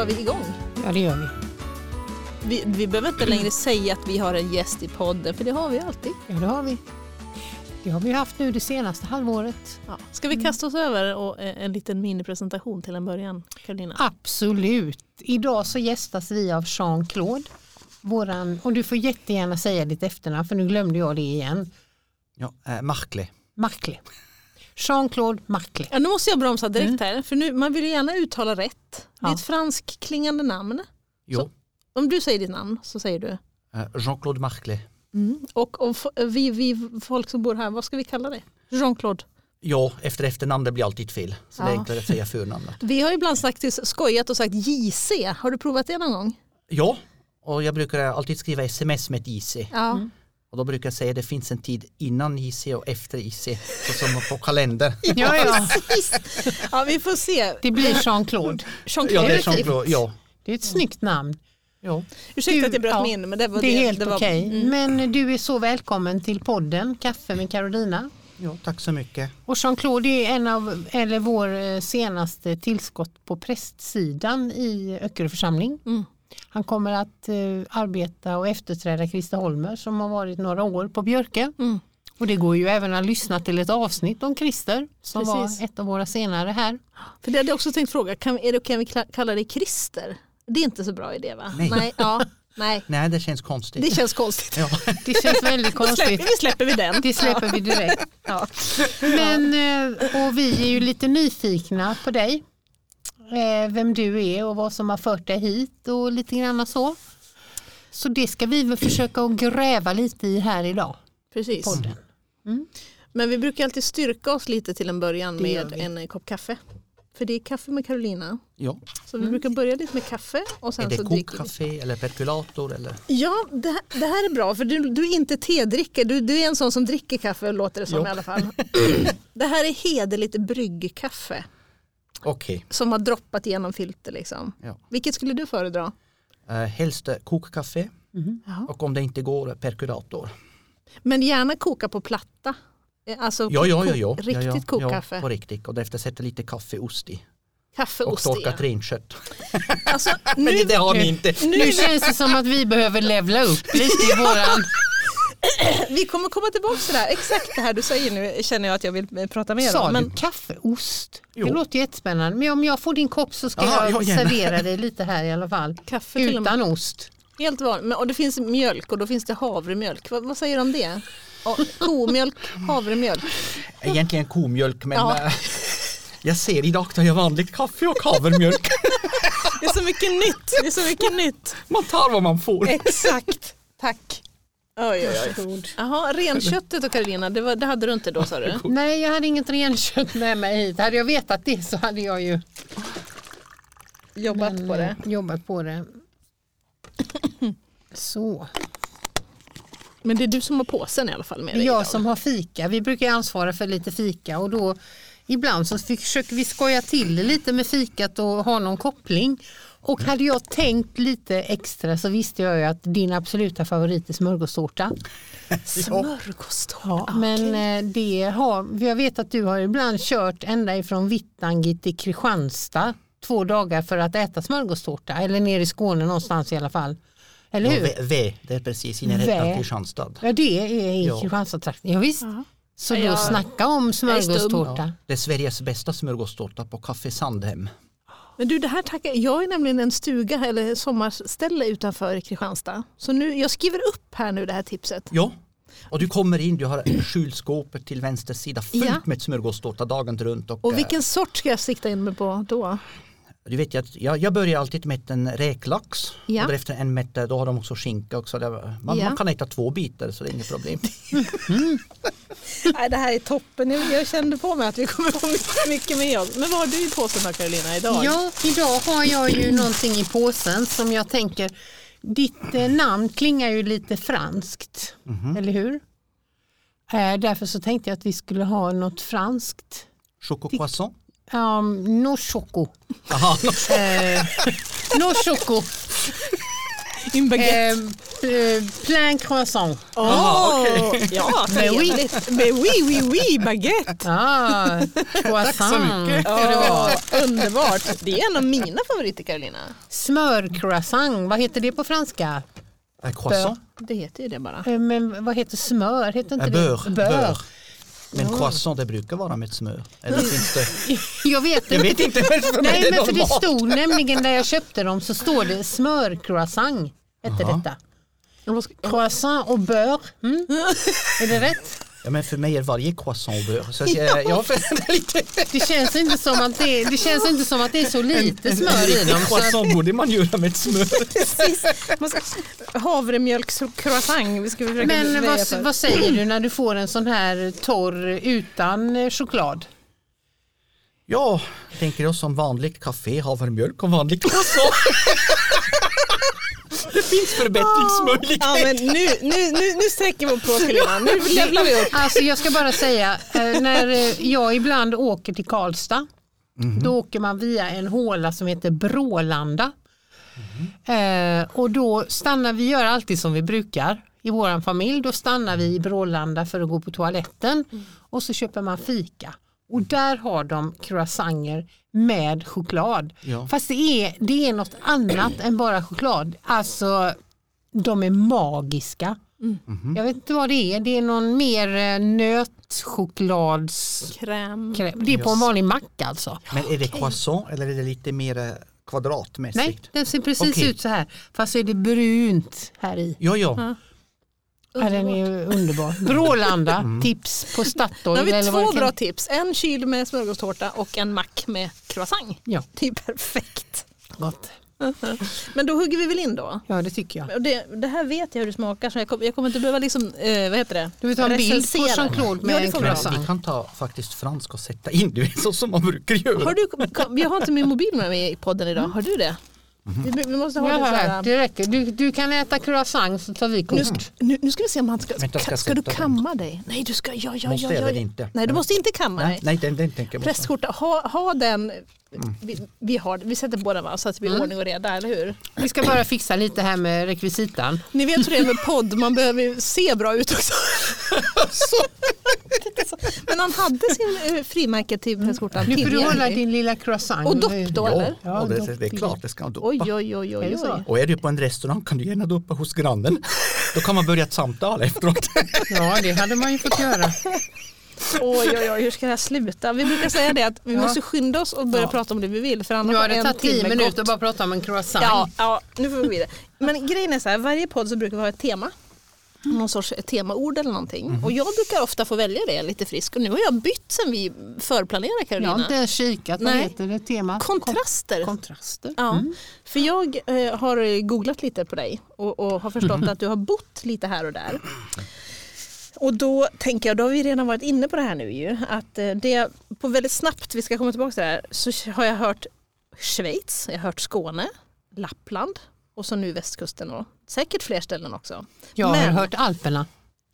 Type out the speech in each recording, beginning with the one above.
kör vi igång. Ja, det gör vi. Vi, vi behöver inte längre säga att vi har en gäst i podden, för det har vi alltid. Ja, det har vi. Det har vi haft nu det senaste halvåret. Ja. Ska vi kasta oss över och, eh, en liten minipresentation till en början, Karolina? Absolut. Idag så gästas vi av Jean-Claude. Våran, och du får jättegärna säga ditt efternamn för nu glömde jag det igen. Ja, äh, Markle. Markle. Jean-Claude Markle. Ja, nu måste jag bromsa direkt här, för nu, man vill ju gärna uttala rätt. Det är Ja. ett franskklingande namn. Jo, Så- Om du säger ditt namn så säger du. äh, Jean-Claude Markle. Och, och f- vi, vi folk som bor här, vad ska vi kalla det? Jean-Claude. Ja, efter efternamn det blir alltid fel. Så det är Ja. enklare att säga förnamnet. Vi har ibland faktiskt skojat och sagt JC. Har du provat det någon gång? Ja, och jag brukar alltid skriva sms med ett IC. Ja. Och då brukar jag säga att det finns en tid innan IC och efter IC. Så som på kalender. Ja, ja. Precis. ja, vi får se. Det blir Jean-Claude. Jean-Claude Ja, det är. Jean-Claude. Ja. Det är ett snyggt namn. ja. Ursäkta Du- att jag bröt ja, mig in, men det var Det är helt det var, okej. Mm. Men du är så välkommen till podden Kaffe med Carolina. ja, tack så mycket. Och Jean-Claude är en av, eller vår eh, senaste tillskott på prästsidan i Öckerö församling. Mm. Han kommer att eh, arbeta och efterträda Krista Holmer som har varit några år på Björke. Mm. Och det går ju även att lyssna till ett avsnitt om Christer som Precis. var ett av våra senare här. För det hade jag också tänkt fråga, kan, är det om vi kallar dig Christer? Det är inte så bra idé va? Nej. Nej, ja, nej. Nej, det känns konstigt. det känns konstigt. Ja. Det känns väldigt släpper, konstigt. vi släpper vi den. Det släpper vi direkt. Ja. Men, eh, och vi är ju lite nyfikna på dig. Eh, Vem du är och vad som har fört dig hit och lite grann så. Så det ska vi väl försöka att gräva lite i här idag. Precis. Podden. Men vi brukar alltid styrka oss lite till en början Det med en kopp kaffe. För det är kaffe med Carolina. Ja. Så vi brukar börja lite med kaffe och sen Är det så dricker vi. kokkaffe eller perkulator? Eller? Ja, det, här- det här är bra för du, du är inte tedrickare, du, du är en sån som dricker kaffe låter det som Jo. i alla fall. det här är hederligt bryggkaffe Okej, som har droppat genom filter. Liksom. Ja. Vilket skulle du föredra? äh, helst kokkaffe Ja. och om det inte går perkulator. Men gärna koka på platta. Eh, Alltså Ja, ja, ja, ja. riktigt ja, ja, kokkaffe. Ja, på riktigt. Och därefter sätter lite kaffeost i. Och Kaffeost torkat i. renkött. Alltså, Men nu, det, det har ni inte. Nu känns det som att vi behöver levla upp lite i våran... vi kommer komma tillbaka till det här. Exakt det här du säger nu känner jag att jag vill eh, prata mer Sa om. du Men kaffeost? Jo. Det låter jättespännande. Men om jag får din kopp så ska Ja, jag ja, gärna. servera dig lite här i alla fall. kaffe. Utan ost. Helt vanligt. Men- Och det finns mjölk och då finns det havremjölk. Vad, vad säger du om det? Och komjölk, havremjölk. Egentligen komjölk men Ja. äh, jag ser idag tar jag vanligt kaffe och havremjölk. Det är så mycket nytt. Det är så mycket nytt. Man tar vad man får. Exakt. Tack. Oj, oj, oj. Jaha, renköttet och Karolina, det, var, det hade du inte då sa du? Nej, jag hade inget renkött med mig hit. Hade jag vetat det så hade jag ju Jobbat men, på det. eh, Jobbat på det. Så. Men det är du som har påsen i alla fall med dig jag idag. som har fika. Vi brukar ansvara för lite fika och då ibland så försöker vi skoja till det lite med fikat och ha någon koppling. Och hade jag tänkt lite extra så visste jag ju att din absoluta favorit är smörgåstårta. Smörgåstårta. Ja, men eh, det har, jag vet att du har ibland kört ända ifrån Vittangi till Kristianstad två dagar för att äta smörgåstårta eller ner i Skåne någonstans i alla fall. Eller Ja, hur? v, v, det är precis i närheten av Kristianstad. Ja det är i Ja. Kristianstadstrakten, ja, visst. Ja. Så Ja, då snacka om smörgåstårta. Ja, det är Sveriges bästa smörgåstårta på Café Sandhem. Men du, det här tackar, jag är nämligen en stuga eller sommarställe utanför Kristianstad. Så nu, jag skriver upp här nu det här tipset. Ja, och du kommer in, du har kylskåpet till vänster sida fullt Ja. med smörgåstårta dagen runt. Och, Och eh, vilken sort ska jag sikta in mig på då? Du vet jag, jag börjar alltid med en räklax Ja. och därefter en med, då har de också skinka också. Man, Ja. man kan äta två bitar så det är inget problem. Nej, det här är toppen. Jag, kände på mig att vi kommer få mycket, mycket med oss. Men vad har du i påsen då Carolina idag? Ja, idag har jag ju någonting i påsen som jag tänker, ditt eh, namn klingar ju lite franskt, eller hur? Eh, därför så tänkte jag att vi skulle ha något franskt. Chococroissant? Um, no choco. Aha, no. Eh, no choco. In baguette. Eh, Eh, Plein croissant. Åh, okej. Ja, Mais oui. Mais oui, oui, oui, baguette. Ah, croissant. mycket. ska det vara. Ja, underbart. Det är en av mina favoriter Carolina. Smörcroissant, vad heter det på franska? Croissant? Det heter ju det bara. Eh, Men vad heter smör? Heter inte Äh, det? bör. bör. Men croissant det brukar vara med smör. Eller finns det? Jag vet Jag vet inte för Nej men för det stod nämligen när jag köpte dem så står det smörcroissant. Hette detta. Croissant och bör. Mm. Är det rätt? Ja, men för mig är varje croissant bör. Så jag, jag lite. Det känns inte som att det, det, känns inte som att det är så lite smör i dem. Att, croissant borde man göra med smör. Precis. Havremjölkscroissant. Men vad, vad säger du när du får en sån här torr utan eh, choklad? Ja, tänker jag som vanligt café, havremjölk och vanlig croissant. Det finns Ja, förbättringsmöjligheter. men nu, nu, nu, nu sträcker vi på Carolina. Nu levlar vi upp. Alltså jag ska bara säga, eh, när eh, jag ibland åker till Karlstad, då åker man via en håla som heter Brålanda. Eh, och då stannar vi, gör alltid som vi brukar i vår familj, då stannar vi i Brålanda för att gå på toaletten och så köper man fika. Och där har de croissanter med choklad. Ja. Fast det är, det är något annat än bara choklad. Alltså de är magiska. Jag vet inte vad det är. Det är någon mer eh, nötchoklads... Kräm. Det är på en vanlig macka alltså. Men är det croissant eller är det lite mer eh, kvadratmässigt? Nej, den ser precis Okej. ut så här. Fast så är det brunt här i. Ja, ja. Ja, den är underbar. Brålanda, tips på Statoil. Nu har vi två bra tips. En kyl med smörgåstårta och en mack med croissant. Ja, Det är perfekt. gott. Men då hugger vi väl in då. Ja, det tycker jag. Och Det, det här vet jag hur det smakar så jag kommer, jag kommer inte behöva liksom, eh, vad heter det? Du vill ta en bild på. Jean-Claude med Ja, en croissant. vi kan ta faktiskt fransk och sätta in det så som man brukar göra. Har du, kom, jag har inte min mobil med mig i podden idag. Har du det? Vi, vi måste ha Ja, det så här, här. det räcker. Du, du kan äta croissant så tar vi Nu, kort. ska- nu, nu ska vi se om han ska, ska ska, jag ska du kamma dig? Nej, du ska, ja, ja, Måste ja, jag ja, eller ja. inte? Nej, du måste inte kamma Nej, dig. nej den, den tänker jag. Prästskjorta, ha, ha den. Vi, vi, har, vi sätter på den va? så att det blir ordning och reda, eller hur? Vi ska bara fixa lite här med rekvisitan. Ni vet hur det är med podd, man behöver ju se bra ut också. Men han hade sin eh, frimärke till prästskjortan Nu får du hålla din lilla croissant. Och dopp då, eller? ja, det, det är klart det ska doppa. Oj, oj, oj, oj. Och är du på en restaurang kan du gärna doppa hos grannen. Då kan man börja ett samtal efteråt. Ja, det hade man ju fått göra. Oj, oj, oj, hur ska det här sluta? Vi brukar säga det att vi Ja. måste skynda oss och börja Ja. prata om det vi vill. För annars Nu har det tagit tio minuter att bara prata om en croissant. Ja, ja, nu får vi vidare. Men grejen är så här, varje podd så brukar vi ha ett tema. Någon sorts temaord eller någonting. Mhm. Och jag brukar ofta få välja det lite frisk. Och nu har jag bytt sen vi förplanerade Jag Carolina. har inte kikat. Vad heter det temat? Kontraster. Kontraster. Ja, Mm. för jag eh, har googlat lite på dig och, och har förstått att du har bott lite här och där. Och då tänker jag, då har vi redan varit inne på det här nu ju, att eh, det på väldigt snabbt, vi ska komma tillbaka till det här, så har jag hört Schweiz, jag har hört Skåne, Lappland och så nu västkusten och säkert fler ställen också. Jag har Men- hört Alperna.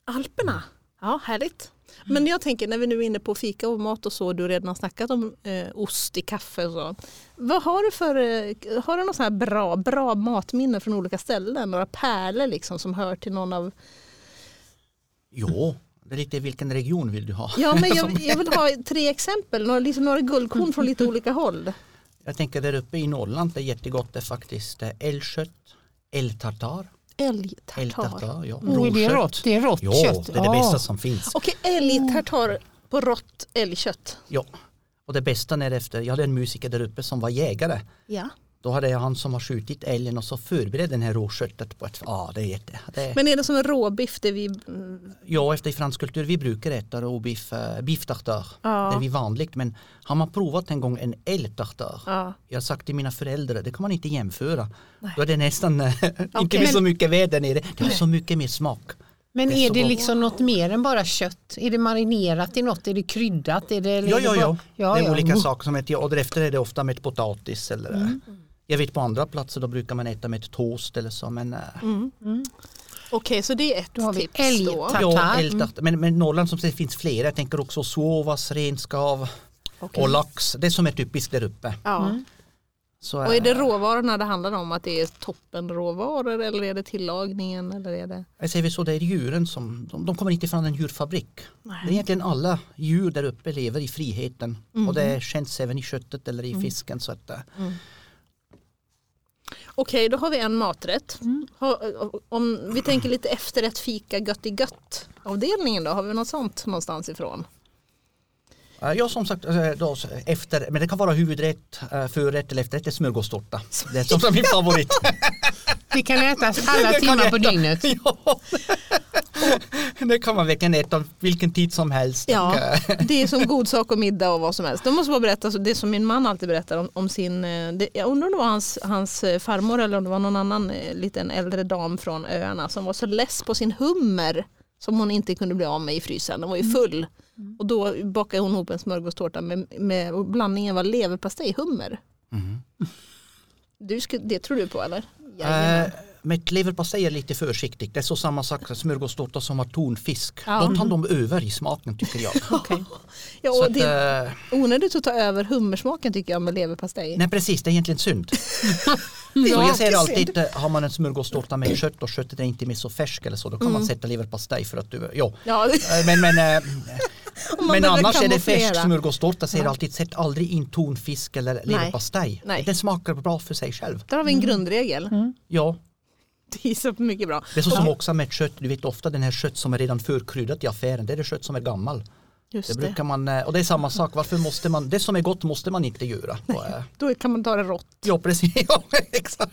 Alperna, ja härligt. Men jag tänker när vi nu är inne på fika och mat och så, du har redan snackat om eh, ost i kaffe och så. Vad har du för, eh, har du något så här bra, bra matminne från olika ställen? Några pärlor liksom som hör till någon av, Jo, det är lite vilken region vill du ha? ja men jag, jag vill ha tre exempel, några, liksom några guldkorn från lite olika håll. Jag tänker där uppe i Norrland, det är jättegott det är faktiskt eh, älgkött, älgtartar. Älgtartar. Älgtartar, ja. Är det råkött. rått? Det är rått Ja, kött. det är det bästa som finns. Okej, älgtartar på rått älgkött. Ja. Och det bästa när efter, jag hade en musiker där uppe som var jägare. Ja. Då hade jag han som har skjutit älgen och så förberedde den här råköttet på ett, ja det är jätte, det Men är det som en råbiff? Det vi, mm, Ja, efter i fransk kultur, vi brukar äta råbiff, äh, beef tartare. Ja. Det är vi vanligt, men har man provat en gång en älgtartare, ja. jag har sagt till mina föräldrar, det kan man inte jämföra. Då är det nästan äh, inte med så mycket väder nere, det har så mycket mer smak. Men Det är är det liksom något mer än bara kött? Är det marinerat i något? Är det kryddat? Är det, Ja, ja, ja. ja, det är ja. olika saker som heter, och därefter är det ofta med potatis eller Mm. Jag vet på andra platser då brukar man äta med ett toast eller så men äh, Mm. Okej, så det är ett Då har vi tips älg- då. Ja, Mm. Men, men Norrland som sagt finns flera. Jag tänker också sovas, renskav Okej. och lax. Det som är typiskt där uppe. Ja. Mm. Så, Och är det eh, råvarorna det handlar om? Att det är toppenråvaror eller är det tillagningen? Eller är det... Jag säger vi så, det är djuren som, de, de kommer inte från en djurfabrik. Det är egentligen alla djur där uppe lever i friheten. Och det känns även i köttet eller i fisken. Så att, eh, Okej, då har vi en maträtt. Mm. Ha, om vi tänker lite efterrätt, fika, gött i gött avdelningen då, har vi något sånt någonstans ifrån? Ja som sagt, eh, då, efter, men det kan vara huvudrätt, eh, förrätt eller efterrätt, det är smörgåstårta. Det är som, min favorit. Det kan ätas alla timmar på äta. dygnet. Ja. Det kan man verkligen äta vilken tid som helst. Ja, eh, det är som god sak och middag och vad som helst. De måste bara berätta så det som min man alltid berättar om, om sin, eh, det, jag undrar om det var hans, hans eh, farmor eller om det var någon annan liten äldre dam från öarna som var så less på sin hummer som hon inte kunde bli av med i frysen. Den var ju full. Och då bakade hon ihop en smörgåstårta med, med och blandningen var leverpastej hummer. Mhm. Du, det tror du på eller? Jajamän. Med leverpastej är lite försiktigt. Det är så samma sak smörgåstårta som har tonfisk. Ja. Då tar de över i smaken tycker jag. ja, så och att, det är eh, onödigt att ta över hummersmaken tycker jag med leverpastej. nej precis, det är egentligen synd. Så jag säger alltid, eh, har man en smörgåstårta med kött och köttet är inte mer så färsk eller så, då kan Mm. man sätta leverpastej för att du, ja. Ja, Eh, Men, men, men annars är det färsk smörgåstårta, säger alltid sätt aldrig in tonfisk eller leverpastej. Nej. Den smakar bra för sig själv. Där har vi en grundregel. Ja, Det är så mycket bra. det är så som också med kött, du vet ofta den här kött som är redan förkryddat i affären, det är det kött som är gammal. Just Det det. brukar man, eh, och det är samma sak, varför måste man, det som är gott måste man inte göra. Och, eh, Då kan man ta det rått. Ja precis, ja, exakt.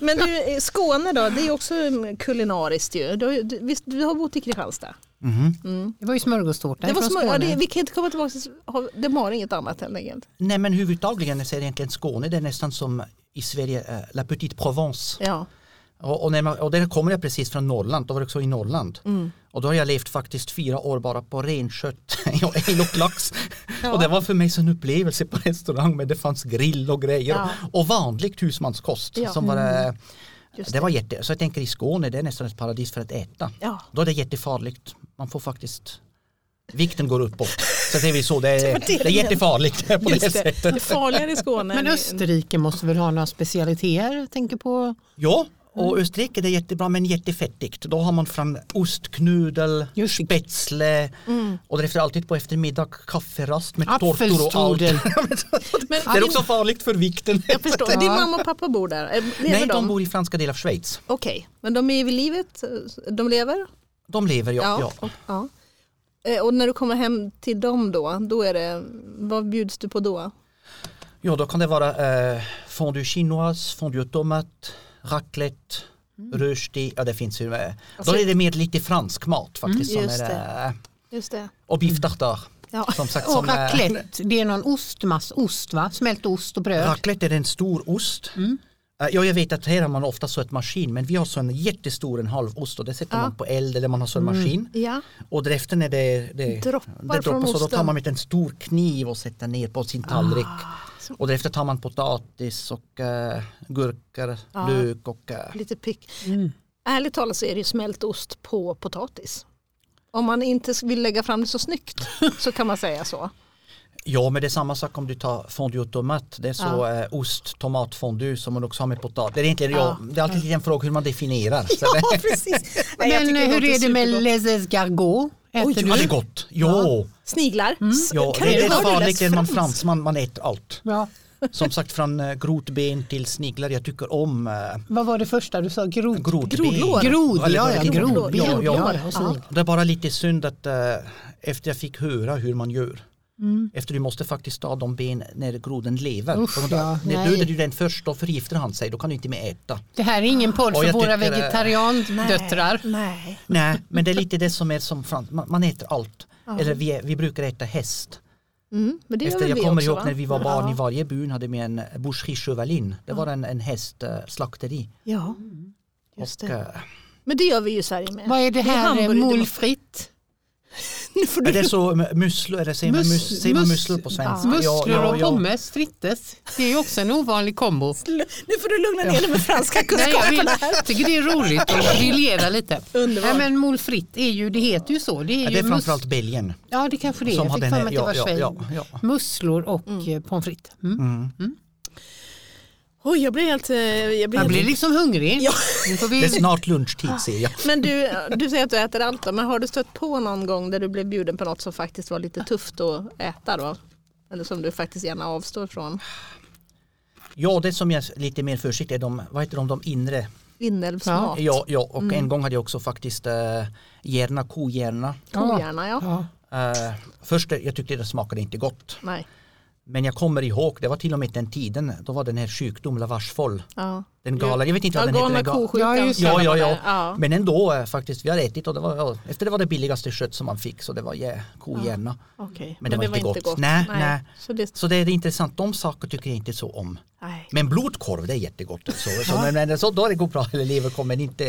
Men du, eh, Skåne då, det är också mm, kulinariskt ju. Du, har du, visst, du har bott i Kristianstad? Mhm. Det var ju smörgåstårta Det var från små, ja, Skåne. det, vi kan inte komma tillbaka till, har- det var inget annat helt enkelt. Nej men huvuddagligen så är det egentligen Skåne, det är nästan som i Sverige, La Petite Provence. Ja. Och, och, när man, och där kommer jag precis från Norrland, då var det också i Norrland. Mm. Och då har jag levt faktiskt fyra år bara på renkött ja, älg och lax. Ja. Och det var för mig så en upplevelse på restaurang men det fanns grill och grejer. Ja. Och vanligt husmanskost. Ja. Som var, eh, Just det var jätte, så jag tänker i Skåne det är nästan ett paradis för att äta. Ja. Då är det jättefarligt. Man får faktiskt Vikten går uppåt. Så det är vi så, det är, det är jättefarligt på det Just det. sättet. det är farligare i Skåne. Men Österrike måste väl ha några specialiteter? Tänker på Ja, och Mm. Österrike det är jättebra men jättefettigt. Då har man från ostknudel, Just spätzle Mm. och därefter alltid på eftermiddag kafferast med tårtor och allt. Men, Det är också farligt för vikten. jag förstår, din mamma och pappa bor där. Eh, Lever Nej, de? de bor i franska delen av Schweiz. Okej, men de är vid livet? De lever? De lever, ja. ja. Och, ja. Eh, och när du kommer hem till dem då, då är det, vad bjuds du på då? Ja, då kan det vara eh, fondue chinoise, fondue au raclette, rösti. Ja, det finns ju. Eh, Mm. Alltså- då är det mer lite fransk mat faktiskt. som Just är, eh, Just det. och biff tartare. Ja. Som sagt, Och raclette, det är någon ostmass, ost va? Smält ost och bröd. Raclette är en stor ost. Mm. Eh, Ja, jag vet att här har man ofta så ett maskin men vi har så en jättestor en halv ost och det sätter Ja. man på eld eller man har så en maskin. Ja. Och därefter när det, det, Droppar det droppar så då tar man med en stor kniv och sätter ner på sin tallrik. Ah, Och därefter tar man potatis och uh, gurkor, Ja. lök och eh, Lite pick. Mm. Ärligt talat så är det ju smält ost på potatis. Om man inte vill lägga fram det så snyggt så kan man säga så. Ja men det är samma sak om du tar fondue au tomate. Det är så Ja. eh, ost, tomat, fondue som man också har med potatis. Det är, egentligen, Ja. ja. det är alltid en fråga hur man definierar. Det, precis. Men hur är det med les escargots? Äter Oj, du? ja, det är gott. Jo, Sniglar. S- ja, kan det är rätt farligt när man fransk? fransman, man äter allt. Ja. Som sagt från eh, grotben till sniglar. Jag tycker om eh, Vad var det första du sa? Grod? grodben. Grodlår. Grod, ja, ja, grodlår. grodben. Ja, ja. Ja, ja. Det är bara lite synd att eh, efter jag fick höra hur man gör. Efter du måste faktiskt ta de ben när groden lever. Usch, ja, när nej. dödar du den först då förgiftar han sig. Då kan du inte mer äta. Det här är ingen podd Och för våra tycker, eh, vegetariandöttrar. Nej. Nej, men det är lite det som är som. Man, man äter allt. Eller vi, vi brukar äta häst. Mm, men det Efter, jag kommer också, ihåg va? när vi var barn ja. i varje byn hade vi en boucherie chevalin. Det var en, en hästslakteri. Ja, just Och, det. eh, Men det gör vi ju i Sverige med. Vad är det Det är här? Är det så musslor, eller säger man, Mus- mus, säger man mus- musslor på svenska? Musslor och pommes frites. Det är ju också en ovanlig kombo. Nu får du lugna ner dig med franska Nej, jag, vill, kunskaperna jag tycker det är roligt att briljera lite. Underbart. Nej, men molfritt är ju, det heter ju så. Det är, Ja, det är mus- framförallt Belgien. Ja det kanske det är. som Jag har fick den för mig att det ja, var ja, Schweiz. ja, ja. Musslor och mm. pommes frites. Mm. Mm. Oj, jag blir helt... eh, Jag blir Jag helt... blir liksom hungrig. Ja. Nu får Det är vi... snart lunchtid ser jag. Men du, du säger att du äter allt då, men har du stött på någon gång där du blev bjuden på något som faktiskt var lite tufft att äta då? Eller som du faktiskt gärna avstår från? Ja, det som jag är lite mer försiktig är de, vad heter de, de inre. Inälvsmat? Ja, ja och en gång hade jag också faktiskt äh, hjärna, kohjärna. Kohjärna, ja. Ja. Uh, först jag tyckte det smakade inte gott. Nej. Men jag kommer ihåg, det var till och med den tiden, då var den här sjukdom Lavarsfoll. Ja. Den galen, jag vet inte Ja, vad den heter. galna. Ja, just det. Ja, ja, var ja. det. ja. Men ändå eh, faktiskt, vi har ätit och det var, ja, efter det var det billigaste kött som man fick så det var yeah, kohjärna. Okej. Men det var inte gott. Nej, nej. Så det, Så det är intressant, de saker tycker jag inte så om. nej. Men blodkorv det är jättegott. Så, så, men, men, så då det går bra, eller leverkorv men inte...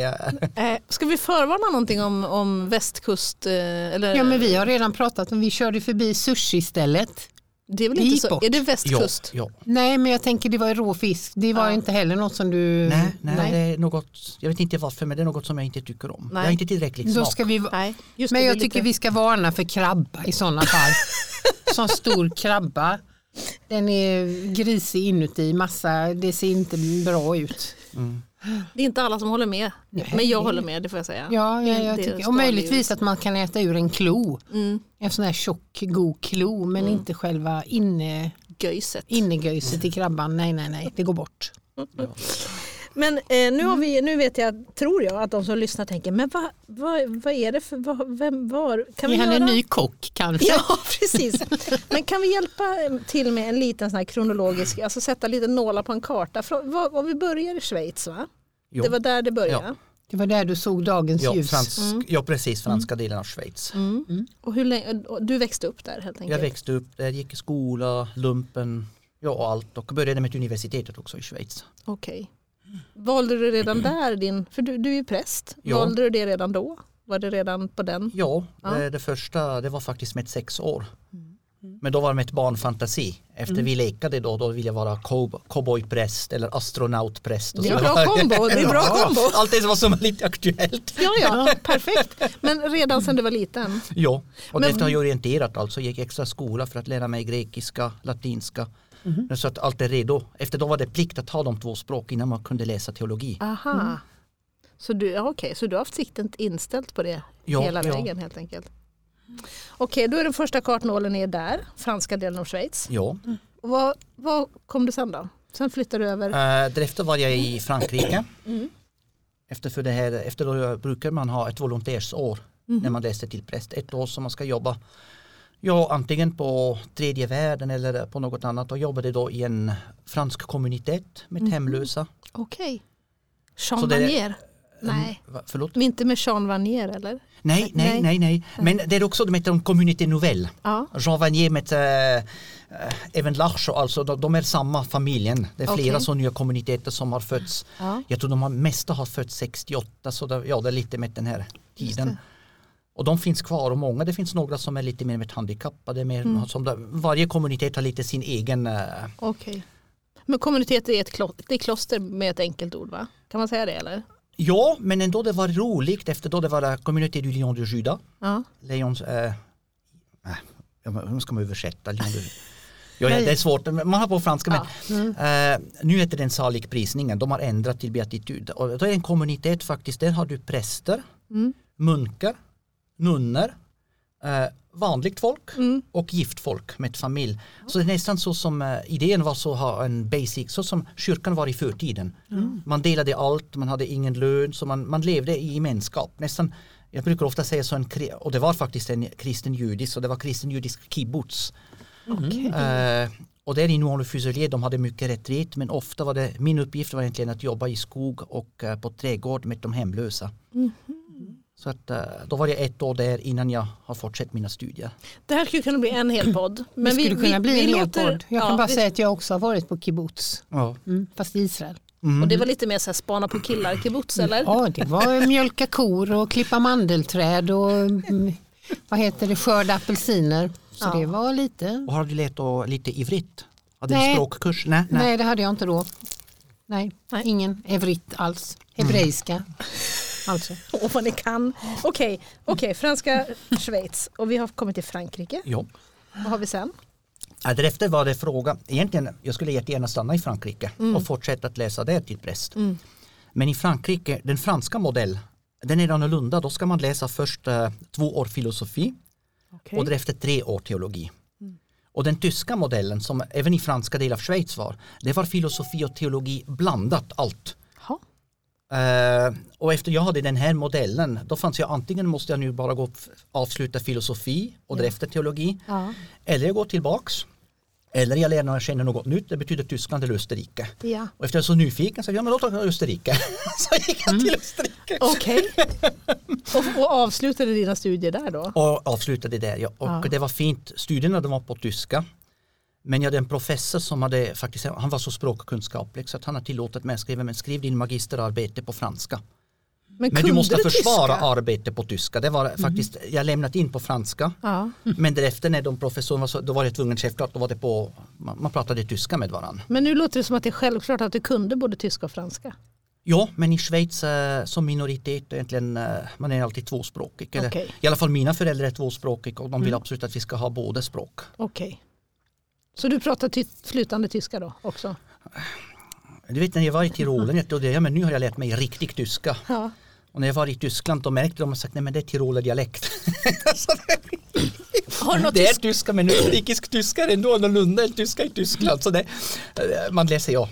eh, ska vi förvarna någonting om, om västkust? Eh, eller, ja men vi har redan pratat om, vi körde förbi sushi-stället. Det är väl det inte så, bort. är det Ja, västkust? ja. Nej men jag tänker det var rå fisk, det var Ja. inte heller något som du... Nej, nej, det är något, jag vet inte varför men det är något som jag inte tycker om. Nej. Jag har inte tillräckligt Då smak. ska vi... Nej, just Men det, jag är tycker lite- vi ska varna för krabba i sådana fall. Sån stor krabba. Den är grisig inuti, massa, det ser inte bra ut. Det är inte alla som håller med. Nej. Men jag håller med, det får jag säga. Ja, ja jag det tycker. och möjligtvis att man kan äta ur en klo. Mm, En sån här tjock, god klo, men inte själva inne, göjset. innegöjset i krabban. Nej, nej, nej, det går bort. Men eh, nu, har vi, nu vet jag, tror jag, att de som lyssnar tänker, men vad, vad, vad är det för, vad, vem, var? Kan Är vi han göra? en ny kock kanske? Ja, precis. Men kan vi hjälpa till med en liten sån här kronologisk, alltså sätta lite nålar på en karta? Vad, om vi börjar i Schweiz va? Jo. Det var där det började. Det var där du såg dagens Ja, ljus. fransk, ja, precis, franska delen av Schweiz. Mm. Och hur länge, och du växte upp där helt enkelt? Jag växte upp där, gick i skola, lumpen, ja och allt och började med universitetet också i Schweiz. Okej. Valde du redan där din, för du, du är ju präst, Ja. valde du det redan då? Var det redan på den? Ja, Ja. Det, det första det var faktiskt med sex år. Men då var det med ett barnfantasi. Efter vi lekade då, då ville jag vara cow- cowboypräst eller astronautpräst. och Det är så. bra kombo, det är bra kombo. Allt det som var som lite aktuellt. Ja, ja, perfekt. Men redan sedan du var liten? Ja, och Men- detta har jag orienterat alltså. Jag gick extra skola för att lära mig grekiska, latinska. Så att allt är redo. Efter då var det plikt att ha de två språk innan man kunde läsa teologi. Aha. Så, du, okej, så du har haft siktet inställt på det Ja, hela ja. vägen helt enkelt? Okej, då är den första kartnålen är där, franska delen av Schweiz. Ja. Och vad, vad kom du sen då? Sen flyttade du över? Uh, därefter var jag i Frankrike. Efter, för det här, efter då brukar man ha ett volontärsår när man läser till präst. Ett år som man ska jobba ja, antingen på tredje världen eller på något annat och jobbade då i en fransk kommunitet med hemlösa. Okej. Jean Så det- Vanier? Nej, Va, förlåt? men inte med Jean Vanier eller? Nej, Nej. nej, nej, nej. Men det är också, de heter en communité nouvelle. Ja. Jean Vanier med äh, även Larcho, alltså de, de är samma familjen. Det är flera Okej. så nya kommuniteter som har fötts. Ja. Jag tror de har, mesta har fötts 68 så det, ja, det är lite med den här tiden. Och de finns kvar och många, det finns några som är lite mer handikappade. Mer, Mm. som det, varje kommunitet har lite sin egen, äh, Okej. Men kommunitet är ett klo- det är kloster med ett enkelt ord va? Kan man säga det eller? ja men ändå det var roligt efter då det var Communauté du Lion du Juda. Ja. Leons, äh, hur ska man översätta? Lion du, ja, ja, det är svårt, man har på franska men eh, nu heter den saligprisningen, de har ändrat till beatitud. Och då är det en kommunitet faktiskt, där har du präster, Mm. munkar, nunnor, eh, vanligt folk Mm. och gift folk med familj. Så det är nästan så som eh, idén var så ha en basic, så som kyrkan var i förtiden. Man delade allt, man hade ingen lön, så man, man levde i gemenskap. Nästan, jag brukar ofta säga så en, och det var faktiskt en kristen judisk, så det var kristen judisk kibbutz. Okej. Eh, och där i Noir Fuselier, de hade mycket retreat men ofta var det, min uppgift var egentligen att jobba i skog och eh, på trädgård med de hemlösa. Så att, eh, då var jag ett år där innan jag har fortsatt mina studier. Det här skulle kunna bli en hel podd. Men det skulle kunna bli en hel podd. Jag ja, kan bara vi- säga att jag också har varit på kibbutz. Ja. Mm, fast i Israel. Och det var lite mer så här spana på killar kibbutz eller? Ja, det var mjölka kor och klippa mandelträd och mm, vad heter det, skörda apelsiner. Så Ja. det var lite. Och har du lärt och lite ivrigt? Hade du Nej. språkkurs? Nej, nej. Nej, det hade jag inte då. Nej, Nej. ingen evrit alls. Hebreiska. Alltså. Åh vad ni kan. Okej, okej, franska Schweiz och vi har kommit till Frankrike. Ja. Vad har vi sen? Ja, därefter var det fråga, egentligen jag skulle jättegärna stanna i Frankrike och fortsätta att läsa där till präst. Men i Frankrike, den franska modell, den är annorlunda. Då ska man läsa först eh, två år filosofi Okej. och därefter tre år teologi. Och den tyska modellen som även i franska del av Schweiz var, det var filosofi och teologi blandat allt. Eh, och efter jag hade den här modellen, då fanns jag antingen måste jag nu bara gå avsluta filosofi och därefter teologi. Ja. Eller jag går tillbaks. Eller jag lär mig känna något nytt, det betyder Tyskland eller Österrike. Ja. Och efter jag är så nyfiken så jag, ja men då tar jag Österrike. så gick jag till Österrike. Okej. och, och avslutade dina studier där då? Och avslutade där. Ja. Och Ja. det var fint, studierna de var på tyska. Men jag hade en professor som hade faktiskt, han var så språkkunskaplig så att han har tillåtit mig att skriva, men skriv din magisterarbete på franska. Men du kunde måste försvara tyska? Arbete på tyska. Det var faktiskt, jag lämnat in på franska. Ja. Men därefter när de professorerna var så, då var det tvungen självklart, då var det på, man, man pratade tyska med varandra. Men nu låter det som att det är självklart att du kunde både tyska och franska. Ja, men i Schweiz eh, som minoritet egentligen, eh, man är alltid tvåspråkig. Eller, Okej. I alla fall mina föräldrar är tvåspråkiga och de vill absolut att vi ska ha båda språk. Okej. Så du pratar ty- flytande tyska då också? Du vet när jag var i Tirolen, jag trodde, ja men nu har jag lärt mig riktig tyska. Ja. Och när jag var i Tyskland då märkte de och sagt nej men det är Tiroler-dialekt. Det är tysk? tyska men österrikisk tyska är ändå annorlunda än tyska i Tyskland. Så det, eh, man läser ja.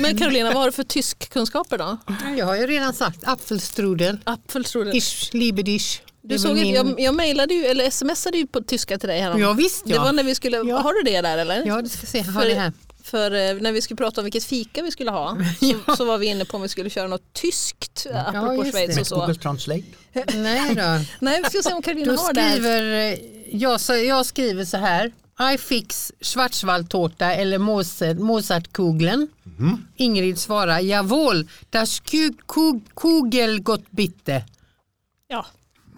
Men Carolina, vad har du för tyskkunskaper då? Jag har ju redan sagt apfelstrudel. Apfelstrudel. Ich liebe dich. Det Du såg min- jag, jag mejlade ju, eller smsade ju på tyska till dig härom. Ja visst Det var ja. när vi skulle, Ja. har du det där eller? Ja, du ska se. Jag har det här. För eh, när vi skulle prata om vilket fika vi skulle ha så, så var vi inne på om vi skulle köra något tyskt eh, apropå Schweiz det. och så. Google Translate. Nej då. Nej, vi ska se om Carolina Då har det skriver, eh, jag, så, jag skriver så här. I fix Schwarzwaldtårta eller Mozart, Mozartkugeln. Ingrid svarar jawohl, das Ku- Ku- Kugel gott bitte. Ja.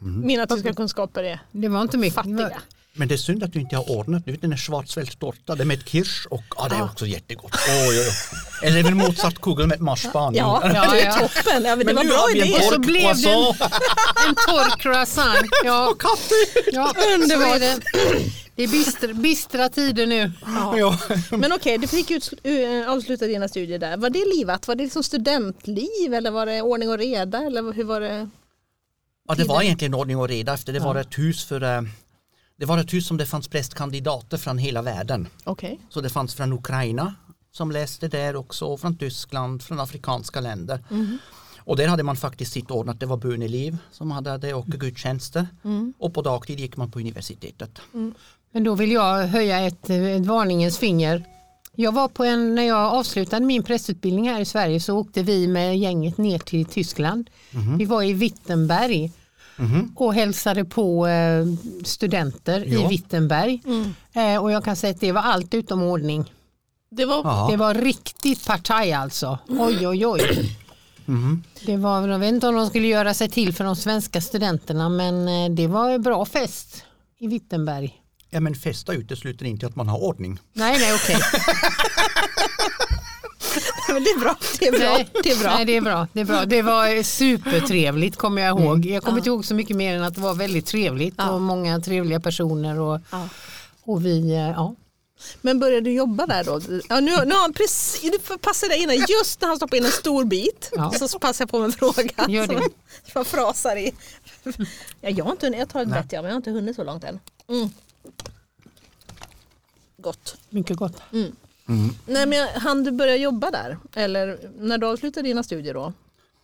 Mina tyska kunskaper är Det var inte mycket. fattiga. Men det är synd att du inte har ordnat. Du vet den är schwarzwäldstorta, det är med kirsch och ja, det är också jättegott. Oj, oj, oj. Eller även motsatt kugel med marspan i. Ja, Ja, det är ja. toppen. Ja, men det Men var nu bra har vi en idé. Och så blev det en, croissant. en torr croissant. Ja, ja underbart. Det. är bistra, bistra tider nu. Ja. Men okej, du fick ut, uh, avsluta dina studier där. Var det livat? Var det liksom studentliv eller var det ordning och reda? Eller hur var det? Ja, det var egentligen ordning och reda efter det var ett hus för eh, det var ett hus som det fanns prästkandidater från hela världen. Okej. Så det fanns från Ukraina som läste där också, från Tyskland, från afrikanska länder. Och där hade man faktiskt sitt ordnat, det var böneliv som hade det och gudstjänster. Och på dagtid gick man på universitetet. Men då vill jag höja ett, ett varningens finger. Jag var på en, när jag avslutade min prästutbildning här i Sverige så åkte vi med gänget ner till Tyskland. Vi var i Wittenberg och hälsade på eh, studenter Ja. i Wittenberg. Eh, och jag kan säga att det var allt utom ordning. Det var. Det var riktigt partaj alltså. Oj oj oj. Det var, jag vet inte om de skulle göra sig till för de svenska studenterna men eh, det var en bra fest i Wittenberg. Ja men festa utesluter inte att man har ordning. Nej nej okej. men det är bra. Det är bra. Nej, Det är bra. Nej, det är bra. Det är bra. Det var supertrevligt kommer jag ihåg. Jag kommer inte ihåg så mycket mer än att det var väldigt trevligt Ja. och många trevliga personer och, Ja. och vi, eh, ja. Men började du jobba där då? Ja, nu, nu har han precis, du passar där inne, just när han stoppar in en stor bit Ja. så passar jag på med en fråga. Gör det. Som som frasar i. Ja, jag, har inte, jag tar ett bett ja, men jag har inte hunnit så långt än. Mm. Gott. Mycket gott. Nej, men han du börja jobba där? Eller när du avslutade dina studier då?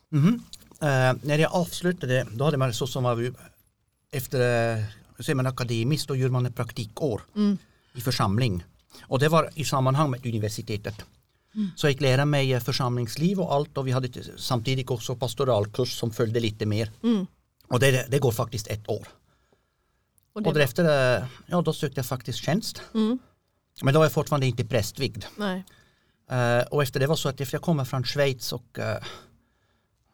Mhm. Eh, när jag avslutade, då hade man så som var vi- efter är man akademiskt, då gör man ett praktikår i församling. Och det var i sammanhang med universitetet. Så jag fick lära mig eh, församlingsliv och allt och vi hade samtidigt också pastoralkurs som följde lite mer. Och det, det går faktiskt ett år. Och Och därefter, eh, ja då sökte jag faktiskt tjänst. Mm. Men då var jag fortfarande inte prästvigd. Nej. Eh, och efter det var så att jag kommer från Schweiz och eh,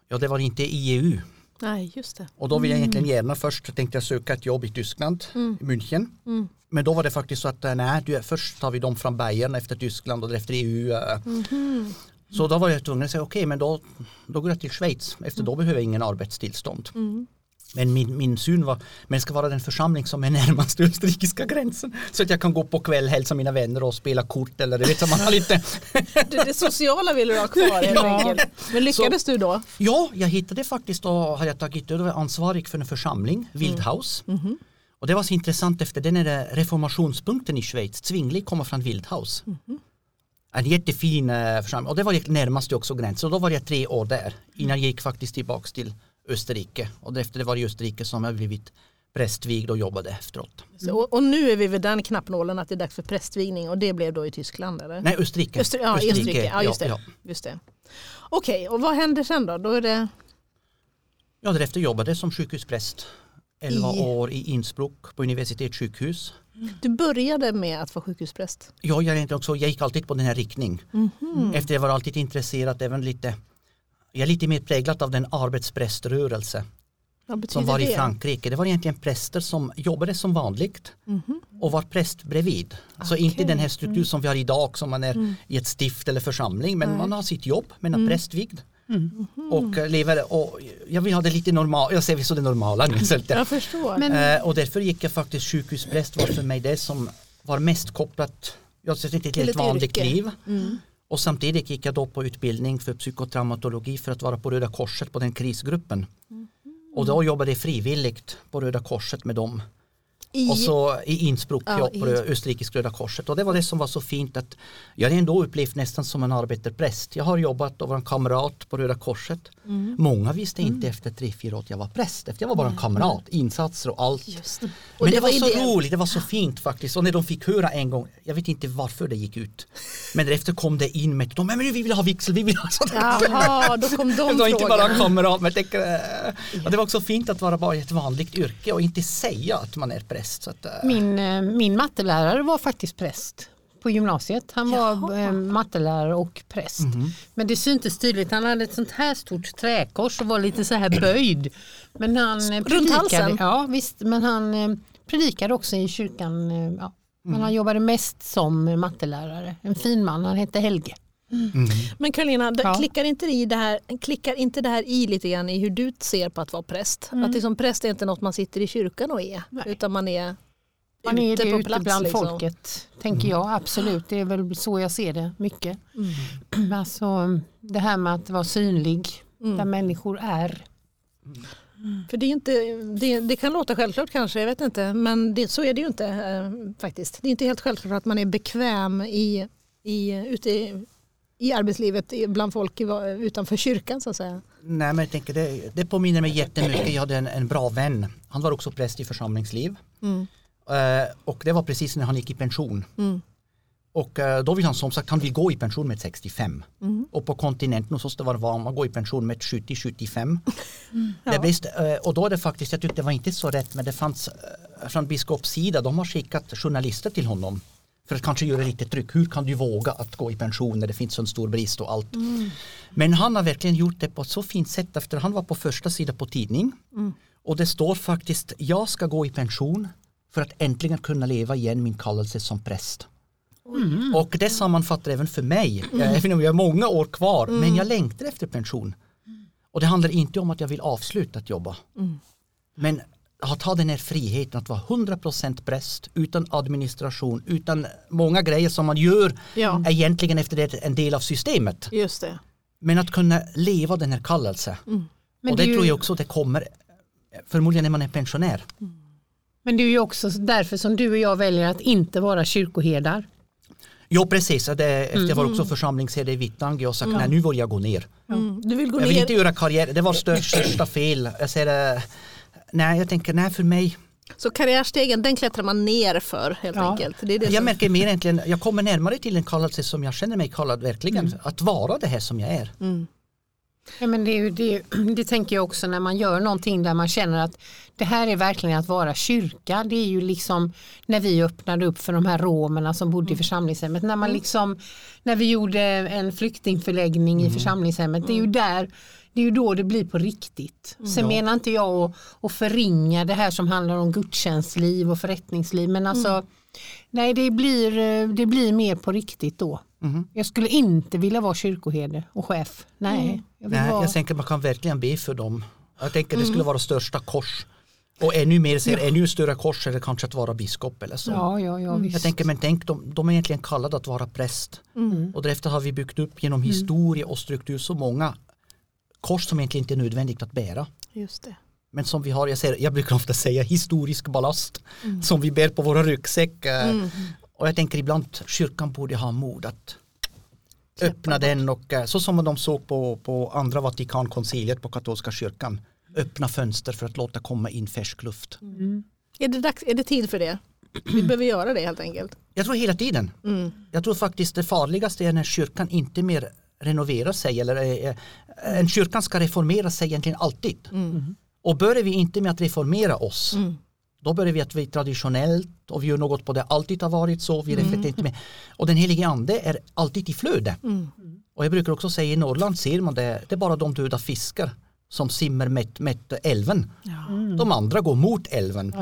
ja det var inte i EU. Nej, just det. Och då vill jag egentligen gärna först tänkte jag söka ett jobb i Tyskland, i München. Mm. Men då var det faktiskt så att nej, du, först tar vi dem från Bayern efter Tyskland och efter EU. Mhm. Så då var jag tvungen att säga okej men då, då går jag till Schweiz efter då behöver jag ingen arbetstillstånd. Mm. Men min, min syn var, men det ska vara den församling som är närmast österrikiska gränsen. Så att jag kan gå på kväll, hälsa mina vänner och spela kort eller det vet så man har lite. Det, det sociala vill du ha kvar helt Ja. enkelt. Men lyckades du då? Ja, jag hittade faktiskt och har jag tagit över ansvarig för en församling, Wildhaus. Och det var så intressant efter den är reformationspunkten i Schweiz, Zwingli kommer från Wildhaus. En jättefin eh, församling och det var närmast också gränsen och då var jag tre år där innan jag gick faktiskt tillbaks till Österrike och efter det var i Österrike som jag blivit prästvigd och jobbade efteråt. Så, och, och nu är vi vid den knappnålen att det är dags för prästvigning och det blev då i Tyskland eller? Nej, Österrike. Öster, ja, Österrike. Österrike. Ja, just det. Ja, Just det. Okej, och vad händer sen då? då är det... ja därefter jobbade jag som sjukhuspräst 11 I- år i Innsbruck på universitetssjukhus. Du började med att vara sjukhuspräst. Ja, jag, också, jag gick alltid på den här riktning. Efter jag var alltid intresserad, även lite, jag är lite mer präglad av den arbetspräströrelse som var i det? Frankrike. Det var egentligen präster som jobbade som vanligt och var präst bredvid. Alltså inte Okej. den här struktur som vi har idag som man är i ett stift eller församling men man har sitt jobb men är prästvigd. Och eh, lever och jag vill ha det lite normalt, jag ser så det normala nu. Så. Jag förstår. Men- Eh, och därför gick jag faktiskt sjukhuspräst var för mig det som var mest kopplat jag ser inte ett ett vanligt yrke. liv. Och samtidigt gick jag då på utbildning för psykotraumatologi för att vara på Röda Korset på den krisgruppen. Och då jobbade jag frivilligt på Röda Korset med dem. I, Och så i Innsbruck, Ja, ja, i på Innsbruck. Österrikiska Röda Korset. Och det var det som var så fint att jag har ändå upplevt nästan som en arbetarpräst. Jag har jobbat och var en kamrat på Röda Korset. Mm. Många visste inte efter tre, fyra år att jag var präst. Efter jag var bara en kamrat, insatser och allt. Det. Och Men det, det var, var så roligt, det var så fint faktiskt. Och när de fick höra en gång, jag vet inte varför det gick ut. Men därefter kom det in med, de, men vi vill ha vigsel, vi vill ha sånt. Jaha, då kom de var inte bara frågorna. kamrat, men jag tänker, eh, det var också fint att vara bara i ett vanligt yrke och inte säga att man är präst. Så att, eh, Min, eh, min mattelärare var faktiskt präst på gymnasiet. Han var Jaha. eh, mattelärare och präst. Men det syntes tydligt, han hade ett sånt här stort träkors och var lite så här böjd. Men han Runt predikade, halsen? ja, visst, men han predikade också i kyrkan. Ja. Men han jobbade mest som mattelärare. En fin man, han hette Helge. Men Karolina, Ja. klickar, inte det i det här, klickar inte det här i lite grann i hur du ser på att vara präst? Att liksom präst är inte något man sitter i kyrkan och är, Nej. utan man är Man är ute det på ute plats. bland liksom. folket, tänker jag. Absolut, det är väl så jag ser det mycket. Mm. Alltså, det här med att vara synlig Mm. där människor är. För det, är inte, det, det kan låta självklart kanske, jag vet inte, men det, så är det ju inte eh, faktiskt. Det är inte helt självklart att man är bekväm i, i, ute i, i arbetslivet bland folk utanför kyrkan så att säga. Nej men jag tänker det, det påminner mig jättemycket. Jag hade en, en bra vän. Han var också präst i församlingsliv. Mm. Eh, och det var precis när han gick i pension. Mm. Och eh, då vill han som sagt, han vill gå i pension med 65. Mm. Och på kontinenten så var det van man gå i pension med 70-75. Ja. Det eh, och då är det faktiskt, jag tyckte det var inte så rätt men det fanns från biskops sida, de har skickat journalister till honom. För att kanske göra lite tryck, hur kan du våga att gå i pension när det finns en stor brist och allt. Men han har verkligen gjort det på ett så fint sätt efter han var på första sidan på tidning. Och det står faktiskt, jag ska gå i pension för att äntligen kunna leva igen min kallelse som präst. Och det sammanfattar även för mig, även om jag har många år kvar, men jag längtar efter pension. Och det handlar inte om att jag vill avsluta att jobba. Men att ha den här friheten att vara 100% präst utan administration, utan många grejer som man gör Ja. egentligen efter det en del av systemet. Just det. Men att kunna leva den här kallelsen. Men och det det, ju- tror jag också det kommer förmodligen när man är pensionär. Men det är ju också därför som du och jag väljer att inte vara kyrkoherdar. Jo precis, det, efter jag var Mm. också församlingsherde i Vittangi och sagt nej nu vill jag gå ner. Mm. Du vill gå Jag vill ner. inte göra karriär, det var största, största fel. Jag säger, eh, nej jag tänker nej för mig, Så karriärstegen den klättrar man ner för helt Ja. enkelt. Det är det jag som, märker mer egentligen, jag kommer närmare till en kallelse som jag känner mig kallad verkligen, att vara det här som jag är. mm. Ja, men det, är ju, det, det tänker jag också när man gör någonting där man känner att det här är verkligen att vara kyrka. Det är ju liksom när vi öppnade upp för de här romerna som bodde i församlingshemmet. När, man liksom, när vi gjorde en flyktingförläggning i församlingshemmet. Det är ju där det är ju då det blir på riktigt. Sen Ja. menar inte jag att, att förringa det här som handlar om gudstjänstliv och förrättningsliv. Men alltså, nej det blir, det blir mer på riktigt då. Mhm. Jag skulle inte vilja vara kyrkoherde och chef. Nej, jag vill Nej, vara... jag tänker man kan verkligen be för dem Jag tänker det skulle vara största kors. Och ännu mer, ser, ännu större kors det kanske att vara biskop eller så. Ja, ja, ja visst. Jag tänker men tänk de, de är egentligen kallade att vara präst. Och därefter har vi byggt upp genom historia och struktur så många kors som egentligen inte är nödvändigt att bära. Just det. Men som vi har, jag, säger, jag brukar ofta säga historisk ballast som vi bär på våra ryggsäck. eh, Och jag tänker ibland kyrkan borde ha mod att öppna den och eh, så som de såg på, på andra Vatikankonciliet på katolska kyrkan. Öppna fönster för att låta komma in färsk luft. Är det, dags, är det tid för det? Vi behöver göra det helt enkelt. Jag tror hela tiden. Mm. Jag tror faktiskt det farligaste är när kyrkan inte mer renoverar sig eller eh, eh, en kyrkan ska reformera sig egentligen alltid. Och börjar vi inte med att reformera oss Mm. då börjar vi att vi är traditionellt och vi gör något på det alltid har varit så. Vi reflekterar inte med. Och den helige ande är alltid i flöde. Mm. Och jag brukar också säga i Norrland ser man det, det är bara de döda fiskar som simmar mätt, mätt älven. De andra går mot älven.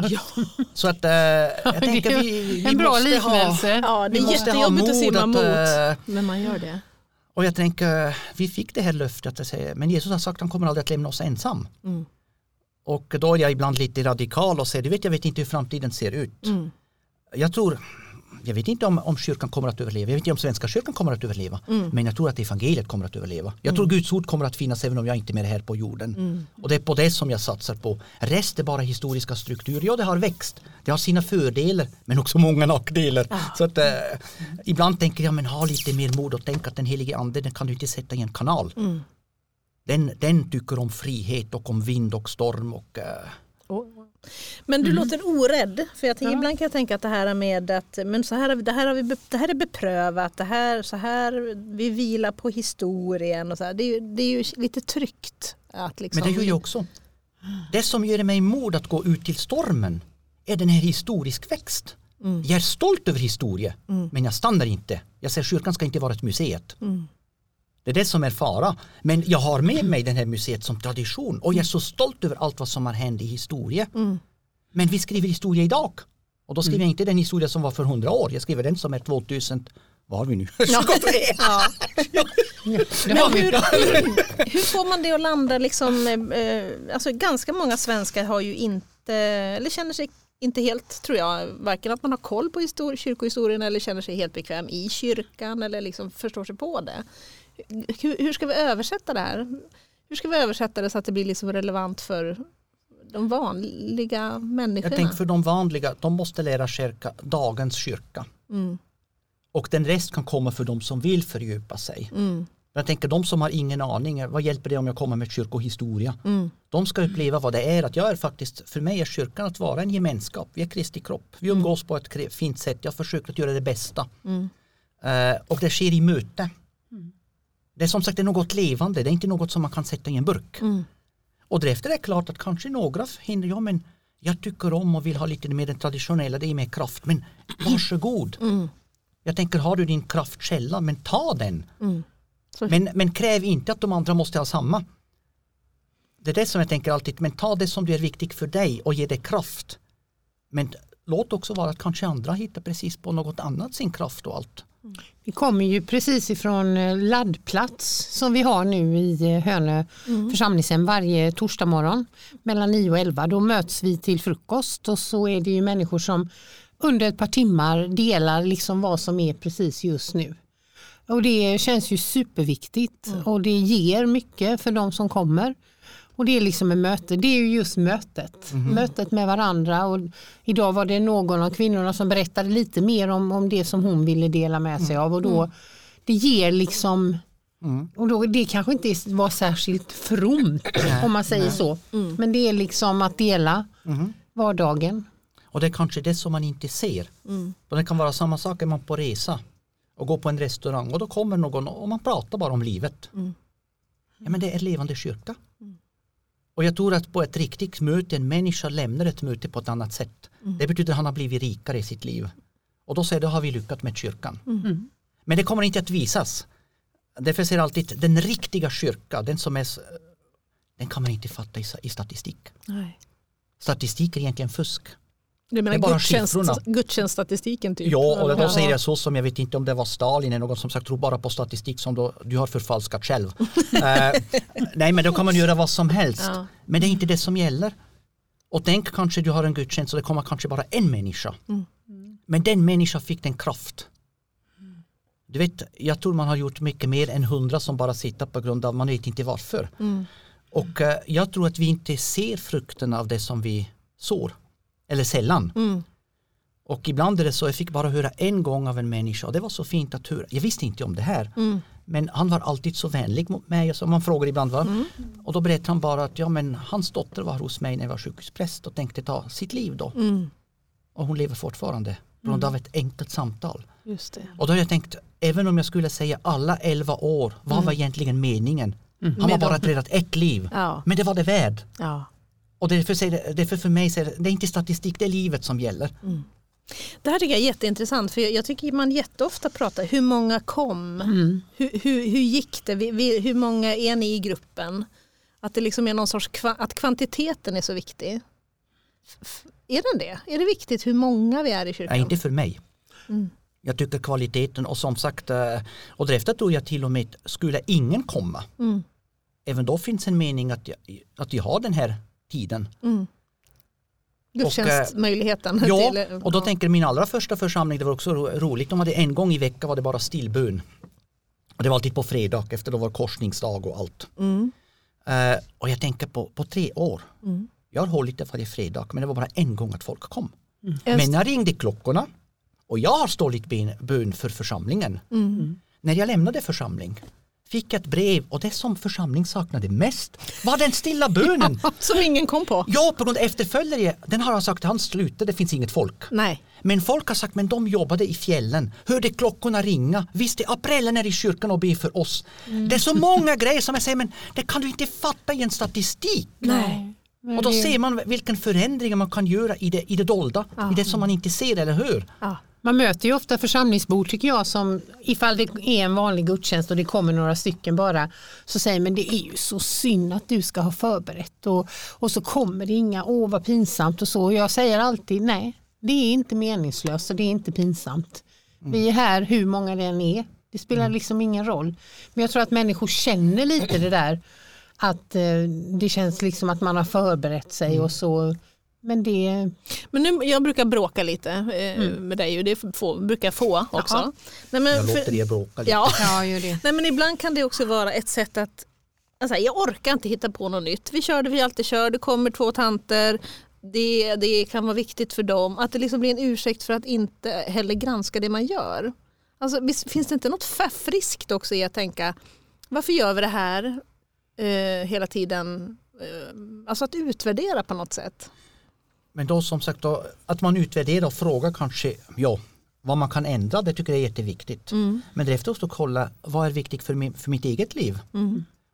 Så att eh, jag tänker vi, vi en bra måste liknelse. Ha, Ja, det vi är måste ha mod simma att, mot. Men man gör det. Och jag tänker, vi fick det här löftet, att säga, men Jesus har sagt att han kommer aldrig att lämna oss ensam. Mm. Och då är jag ibland lite radikal och säger, du vet jag vet inte hur framtiden ser ut. Mm. Jag tror, jag vet inte om, om kyrkan kommer att överleva, jag vet inte om svenska kyrkan kommer att överleva, Mm. men jag tror att evangeliet kommer att överleva. Jag tror Guds ord kommer att finnas även om jag inte är mer här på jorden. Mm. Och det är på det som jag satsar på. Rest är bara historiska strukturer, ja det har växt, det har sina fördelar men också många nackdelar. Så att, eh, ibland tänker jag, men ha lite mer mod och tänk att den helige ande den kan du inte sätta i en kanal. Mm. Den, den tycker om frihet och om vind och storm och eh, Men du låter orädd. För jag tänker, Ibland kan jag tänka att det här med att men så här, det, här har vi, det här är beprövat, det här, så här, vi vilar på historien. Och så här. Det, är det är ju lite tryggt. Att liksom, Men det gör jag också. Det som ger mig mod att gå ut till stormen är den här historisk växt. Jag är stolt över historia, men jag stannar inte. Jag säger kyrkan ska inte vara ett museet. Det är det som är fara. Men jag har med mig den här museet som tradition och jag är så stolt över allt vad som har hänt i historia. Men vi skriver historia idag. Och då skriver jag inte den historia som var för hundra år, jag skriver den som är 2000, vad har vi nu? 23. Ja. Har vi. hur, hur får man det att landa? Liksom, eh, alltså, ganska många svenskar har ju inte, eller känner sig inte helt, tror jag, varken att man har koll på histori- kyrkohistorien eller känner sig helt bekväm i kyrkan eller liksom förstår sig på det. Hur, hur ska vi översätta det här? Hur ska vi översätta det så att det blir liksom relevant för de vanliga människorna? Jag tänker för de vanliga, de måste lära kyrka, dagens kyrka. Mm, Och den rest kan komma för de som vill fördjupa sig. mm, Jag tänker de som har ingen aning, vad hjälper det om jag kommer med kyrkohistoria? mm, De ska uppleva vad det är att jag är faktiskt, för mig är kyrkan att vara en gemenskap, vi är Kristi kropp, vi umgås på ett fint sätt, jag försöker att göra det bästa. mm, Eh, och det sker i möte. Det är som sagt det är något levande, det är inte något som man kan sätta i en burk. mm, Och därefter är det klart att kanske några hinner, ja men jag tycker om och vill ha lite mer den traditionella, det är mer kraft, men varsågod. mm, Jag tänker, har du din kraftkälla, men ta den. mm. Men, men kräv inte att de andra måste ha samma. Det är det som jag tänker alltid, men ta det som är viktigt för dig och ge det kraft. Men låt också vara att kanske andra hittar precis på något annat sin kraft och allt. Vi kommer ju precis ifrån eh, laddplats som vi har nu i eh, Hönö församlingshem varje torsdag morgon mellan 9 och 11. Då möts vi till frukost och så är det ju människor som under ett par timmar delar liksom vad som är precis just nu. Och det känns ju superviktigt och det ger mycket för de som kommer. Och det är liksom ett möte, det är ju just mötet. Mötet med varandra. Och idag var det någon av kvinnorna som berättade lite mer om, om det som hon ville dela med sig av. Och då, det ger liksom, och då, det kanske inte var särskilt fromt om man säger så. Men det är liksom att dela vardagen. Och det är kanske det som man inte ser. Och det kan vara samma sak är man på resa och går på en restaurang och då kommer någon och man pratar bara om livet. Ja men det är levande kyrka. Och jag tror att på ett riktigt möte, en människa lämnar ett möte på ett annat sätt. Det betyder att han har blivit rikare i sitt liv. Och då säger då har vi lyckats med kyrkan. Men det kommer inte att visas. Därför säger jag alltid den riktiga kyrka, den som är den kan man inte fatta i, i statistik. Nej. Statistik är egentligen fusk. Du menar bara gudstjänst, gudstjänststatistiken typ? Ja, och då säger jag så som jag vet inte om det var Stalin eller någon som sagt tror bara på statistik som då, du har förfalskat själv. Eh, nej, men då kan man göra vad som helst. Ja. Men det är inte det som gäller. Och tänk kanske du har en gudstjänst och det kommer kanske bara en människa. Mm. Men den människan fick den kraft. Du vet, jag tror man har gjort mycket mer än hundra som bara sitter på grund av man vet inte varför. Mm. Och eh, jag tror att vi inte ser frukterna av det som vi sår. Eller sällan. Mm. Och ibland är det så, jag fick bara höra en gång av en människa och det var så fint att höra. Jag visste inte om det här. Mm. Men han var alltid så vänlig mot mig. Och så man frågar ibland va? Mm. Och då berättade han bara att ja, men hans dotter var hos mig när jag var sjukhuspräst och tänkte ta sitt liv då. Mm. Och hon lever fortfarande på grund av ett enkelt samtal. Just det. Och då har jag tänkt, även om jag skulle säga alla elva år, vad var egentligen meningen? Han har bara räddat ett liv. Ja. Men det var det värd. Ja. Och därför, säger därför för mig säger det, är inte statistik, det är livet som gäller. Det här tycker jag är jätteintressant för jag, tycker man jätteofta pratar hur många kom, hur, hur, hur gick det, hur många är ni i gruppen? Att det liksom är någon sorts att kvantiteten är så viktig. Är den det? Är det viktigt hur många vi är i kyrkan? Nej, inte för mig. Mm. Jag tycker kvaliteten och som sagt, eh, och därefter tror jag till och med, skulle ingen komma, Mm. även då finns en mening att jag, att jag har den här tiden. Mm. Gudstjänstmöjligheten. Ja, till- och då tänker min allra första församling, det var också ro- roligt, de hade en gång i veckan var det bara stillbön. Och det var alltid på fredag efter då var korsningsdag och allt. Mm. Eh, och jag tänker på, på tre år, Mm. jag har hållit det varje fredag, men det var bara en gång att folk kom. Just- Men när ringde klockorna och jag har stålit ben- bön för församlingen. Mm. När jag lämnade församling fick ett brev och det som församling saknade mest var den stilla bönen. Som ingen kom på. Ja, på grund av efterföljare, den har han sagt, han slutade, det finns inget folk. Nej. Men folk har sagt, men de jobbade i fjällen, hörde klockorna ringa, visste aprellen är i kyrkan och ber för oss. Det är så många grejer som jag säger, men det kan du inte fatta i en statistik. Nej. Och då ser man vilken förändring man kan göra i det, i det dolda, i det som man inte ser eller hör. Ja. Man möter ju ofta församlingsbor tycker jag som ifall det är en vanlig gudstjänst och det kommer några stycken bara så säger men det är ju så synd att du ska ha förberett och, och så kommer det inga, åh vad pinsamt och så. Och jag säger alltid nej, det är inte meningslöst och det är inte pinsamt. Vi är här hur många det än är. Det spelar liksom ingen roll. Men jag tror att människor känner lite det där att eh, det känns liksom att man har förberett sig och så. Men det, Men nu, jag brukar bråka lite eh, med dig och det får, brukar jag få också. Jaha. Nej, men Jag för- låter er bråka lite. Ja. ja, gör det. Nej, men ibland kan det också vara ett sätt att alltså, jag orkar inte hitta på något nytt. Vi kör det vi alltid kör, det kommer två tanter, det, det kan vara viktigt för dem. Att det liksom blir en ursäkt för att inte heller granska det man gör. Alltså, finns det inte något friskt också i att tänka varför gör vi det här eh, hela tiden? Eh, alltså att utvärdera på något sätt. Men då som sagt då, att man utvärderar och frågar kanske ja, vad man kan ändra, det tycker jag är jätteviktigt. Men därefter också kolla vad är viktigt för, min, för mitt eget liv.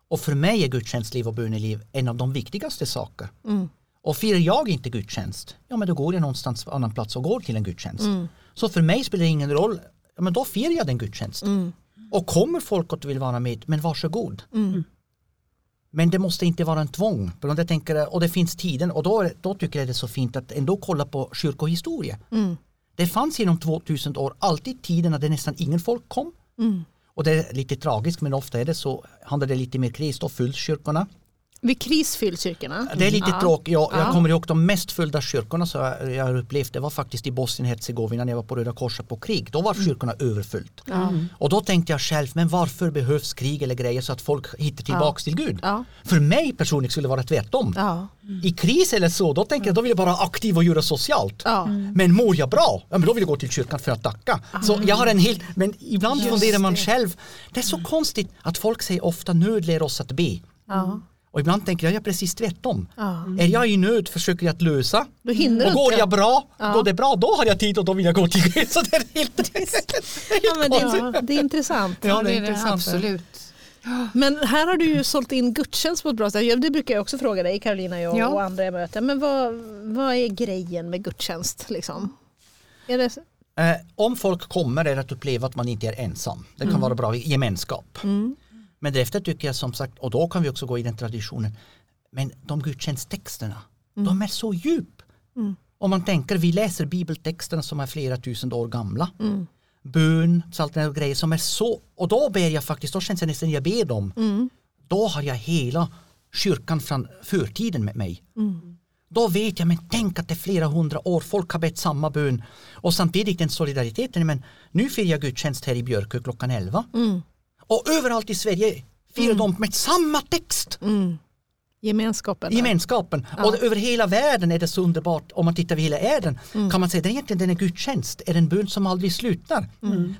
Och för mig är gudstjänstliv och böneliv en av de viktigaste saker. Och firar jag inte gudstjänst, ja men då går jag någonstans på annan plats och går till en gudstjänst. Så för mig spelar det ingen roll, ja, men då firar jag den gudstjänst. Och kommer folk att vill vara med, men varsågod. Men det måste inte vara en tvång. För jag tänker, och det finns tiden och då, då tycker jag det är så fint att ändå kolla på kyrkohistoria. Det fanns genom 2000 år alltid tider när det nästan ingen folk kom. Och det är lite tragiskt men ofta är det så, handlar det lite mer kris, då fylls kyrkorna. Vid kris fylls kyrkorna. Det är lite Ja. tråkigt, jag, jag Ja. kommer ihåg de mest fyllda kyrkorna så jag, jag har upplevt, det var faktiskt i Bosnien-Hercegovina när jag var på Röda Korset på krig, då var kyrkorna överfyllt. Och då tänkte jag själv, men varför behövs krig eller grejer så att folk hittar tillbaks till Gud? Ja. För mig personligen skulle det vara tvärtom. Ja. I kris eller så, då tänker jag då vill jag vara aktiv och göra socialt. Ja. Men mår jag bra, ja, men då vill jag gå till kyrkan för att tacka. Så jag har en hel, men ibland funderar man själv, det är så konstigt att folk säger ofta nöd lär oss att be. Ja. Och ibland tänker jag, jag är precis tvärtom. Ja. Är jag i nöd försöker jag att lösa. Då hinner och går inte. jag bra, Ja. går det bra, då har jag tid och då vill jag gå till Gud. Så det är helt, Ja, men det, är, det är intressant. Ja, det är det intressant. absolut. Men här har du ju sålt in gudstjänst på ett bra sätt. Ja, Det brukar jag också fråga dig Karolina jag Ja. och andra jag möter. Men vad, vad är grejen med gudstjänst? Liksom? Är det, Eh, om folk kommer är det att uppleva att man inte är ensam. Det kan vara bra i gemenskap. Men därefter tycker jag som sagt, och då kan vi också gå i den traditionen, men de gudstjänsttexterna, de är så djup. Om man tänker, vi läser bibeltexterna som är flera tusen år gamla. Bön, sådana och grejer som är så, och då ber jag faktiskt, då känns det nästan jag ber dem. Då har jag hela kyrkan från förtiden med mig. Då vet jag, men tänk att det är flera hundra år, folk har bett samma bön. Och samtidigt den solidariteten, men nu firar jag gudstjänst här i Björkö klockan 11. Och överallt i Sverige firar de med samma text. Gemenskapen. där. Gemenskapen. Och över hela världen är det så underbart, om man tittar över hela världen, kan man säga att egentligen den är gudstjänst, är en bön som aldrig slutar.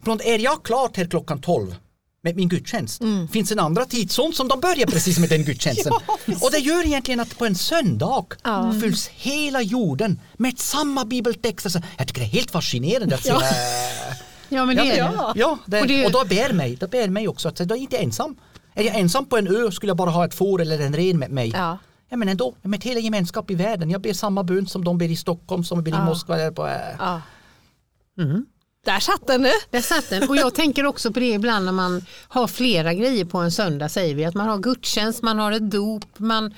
Från är jag klart här klockan 12 med min gudstjänst, finns en andra tidszon som de börjar precis med den gudstjänsten. och det gör egentligen att på en söndag fylls hela jorden med samma bibeltext. Alltså, jag tycker det är helt fascinerande att se. Ja. Ja men det Ja, är ja. det. Ja, det, Och det- och då bär mig, då bär mig också att jag är inte ensam. Är jag ensam på en ö skulle jag bara ha ett får eller en ren med mig. Ja. Ja men ändå, med hela gemenskap i världen. Jag ber samma bön som de ber i Stockholm, som de ber i Ja. Moskva. Eller på, äh. Ja. Där satt den nu. Där satt den. Och jag tänker också på det ibland när man har flera grejer på en söndag säger vi. Att man har gudstjänst, man har ett dop, man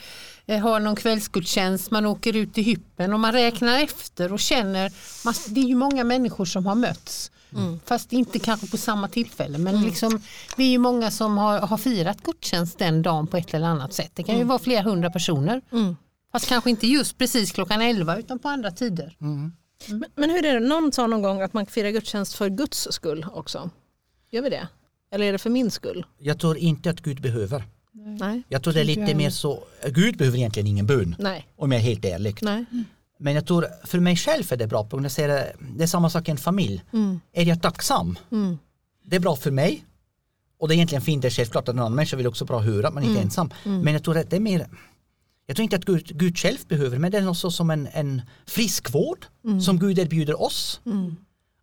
eh, har någon kvällsgudstjänst, man åker ut i hyppen och man räknar efter och känner. Man, det är ju många människor som har mötts. Fast inte kanske på samma tillfälle men liksom, det är ju många som har, har firat gudstjänst den dagen på ett eller annat sätt. Det kan ju vara flera hundra personer. Fast kanske inte just precis klockan 11 utan på andra tider. Men, men hur är det, någon sa någon gång att man firar gudstjänst för Guds skull också. Gör vi det? Eller är det för min skull? Jag tror inte att Gud behöver. Nej. Jag tror det är lite mer så, Gud behöver egentligen ingen bön. Nej. Om jag är helt ärlig. Nej. Men jag tror för mig själv är det bra. Jag säger, det är samma sak i en familj. Är jag tacksam? Mm. Det är bra för mig. Och det är egentligen fint, det är självklart att en annan människa vill också bra höra att man inte är ensam. Men jag tror att det är mer jag tror inte att Gud, Gud själv behöver men det är något som en, en friskvård som Gud erbjuder oss.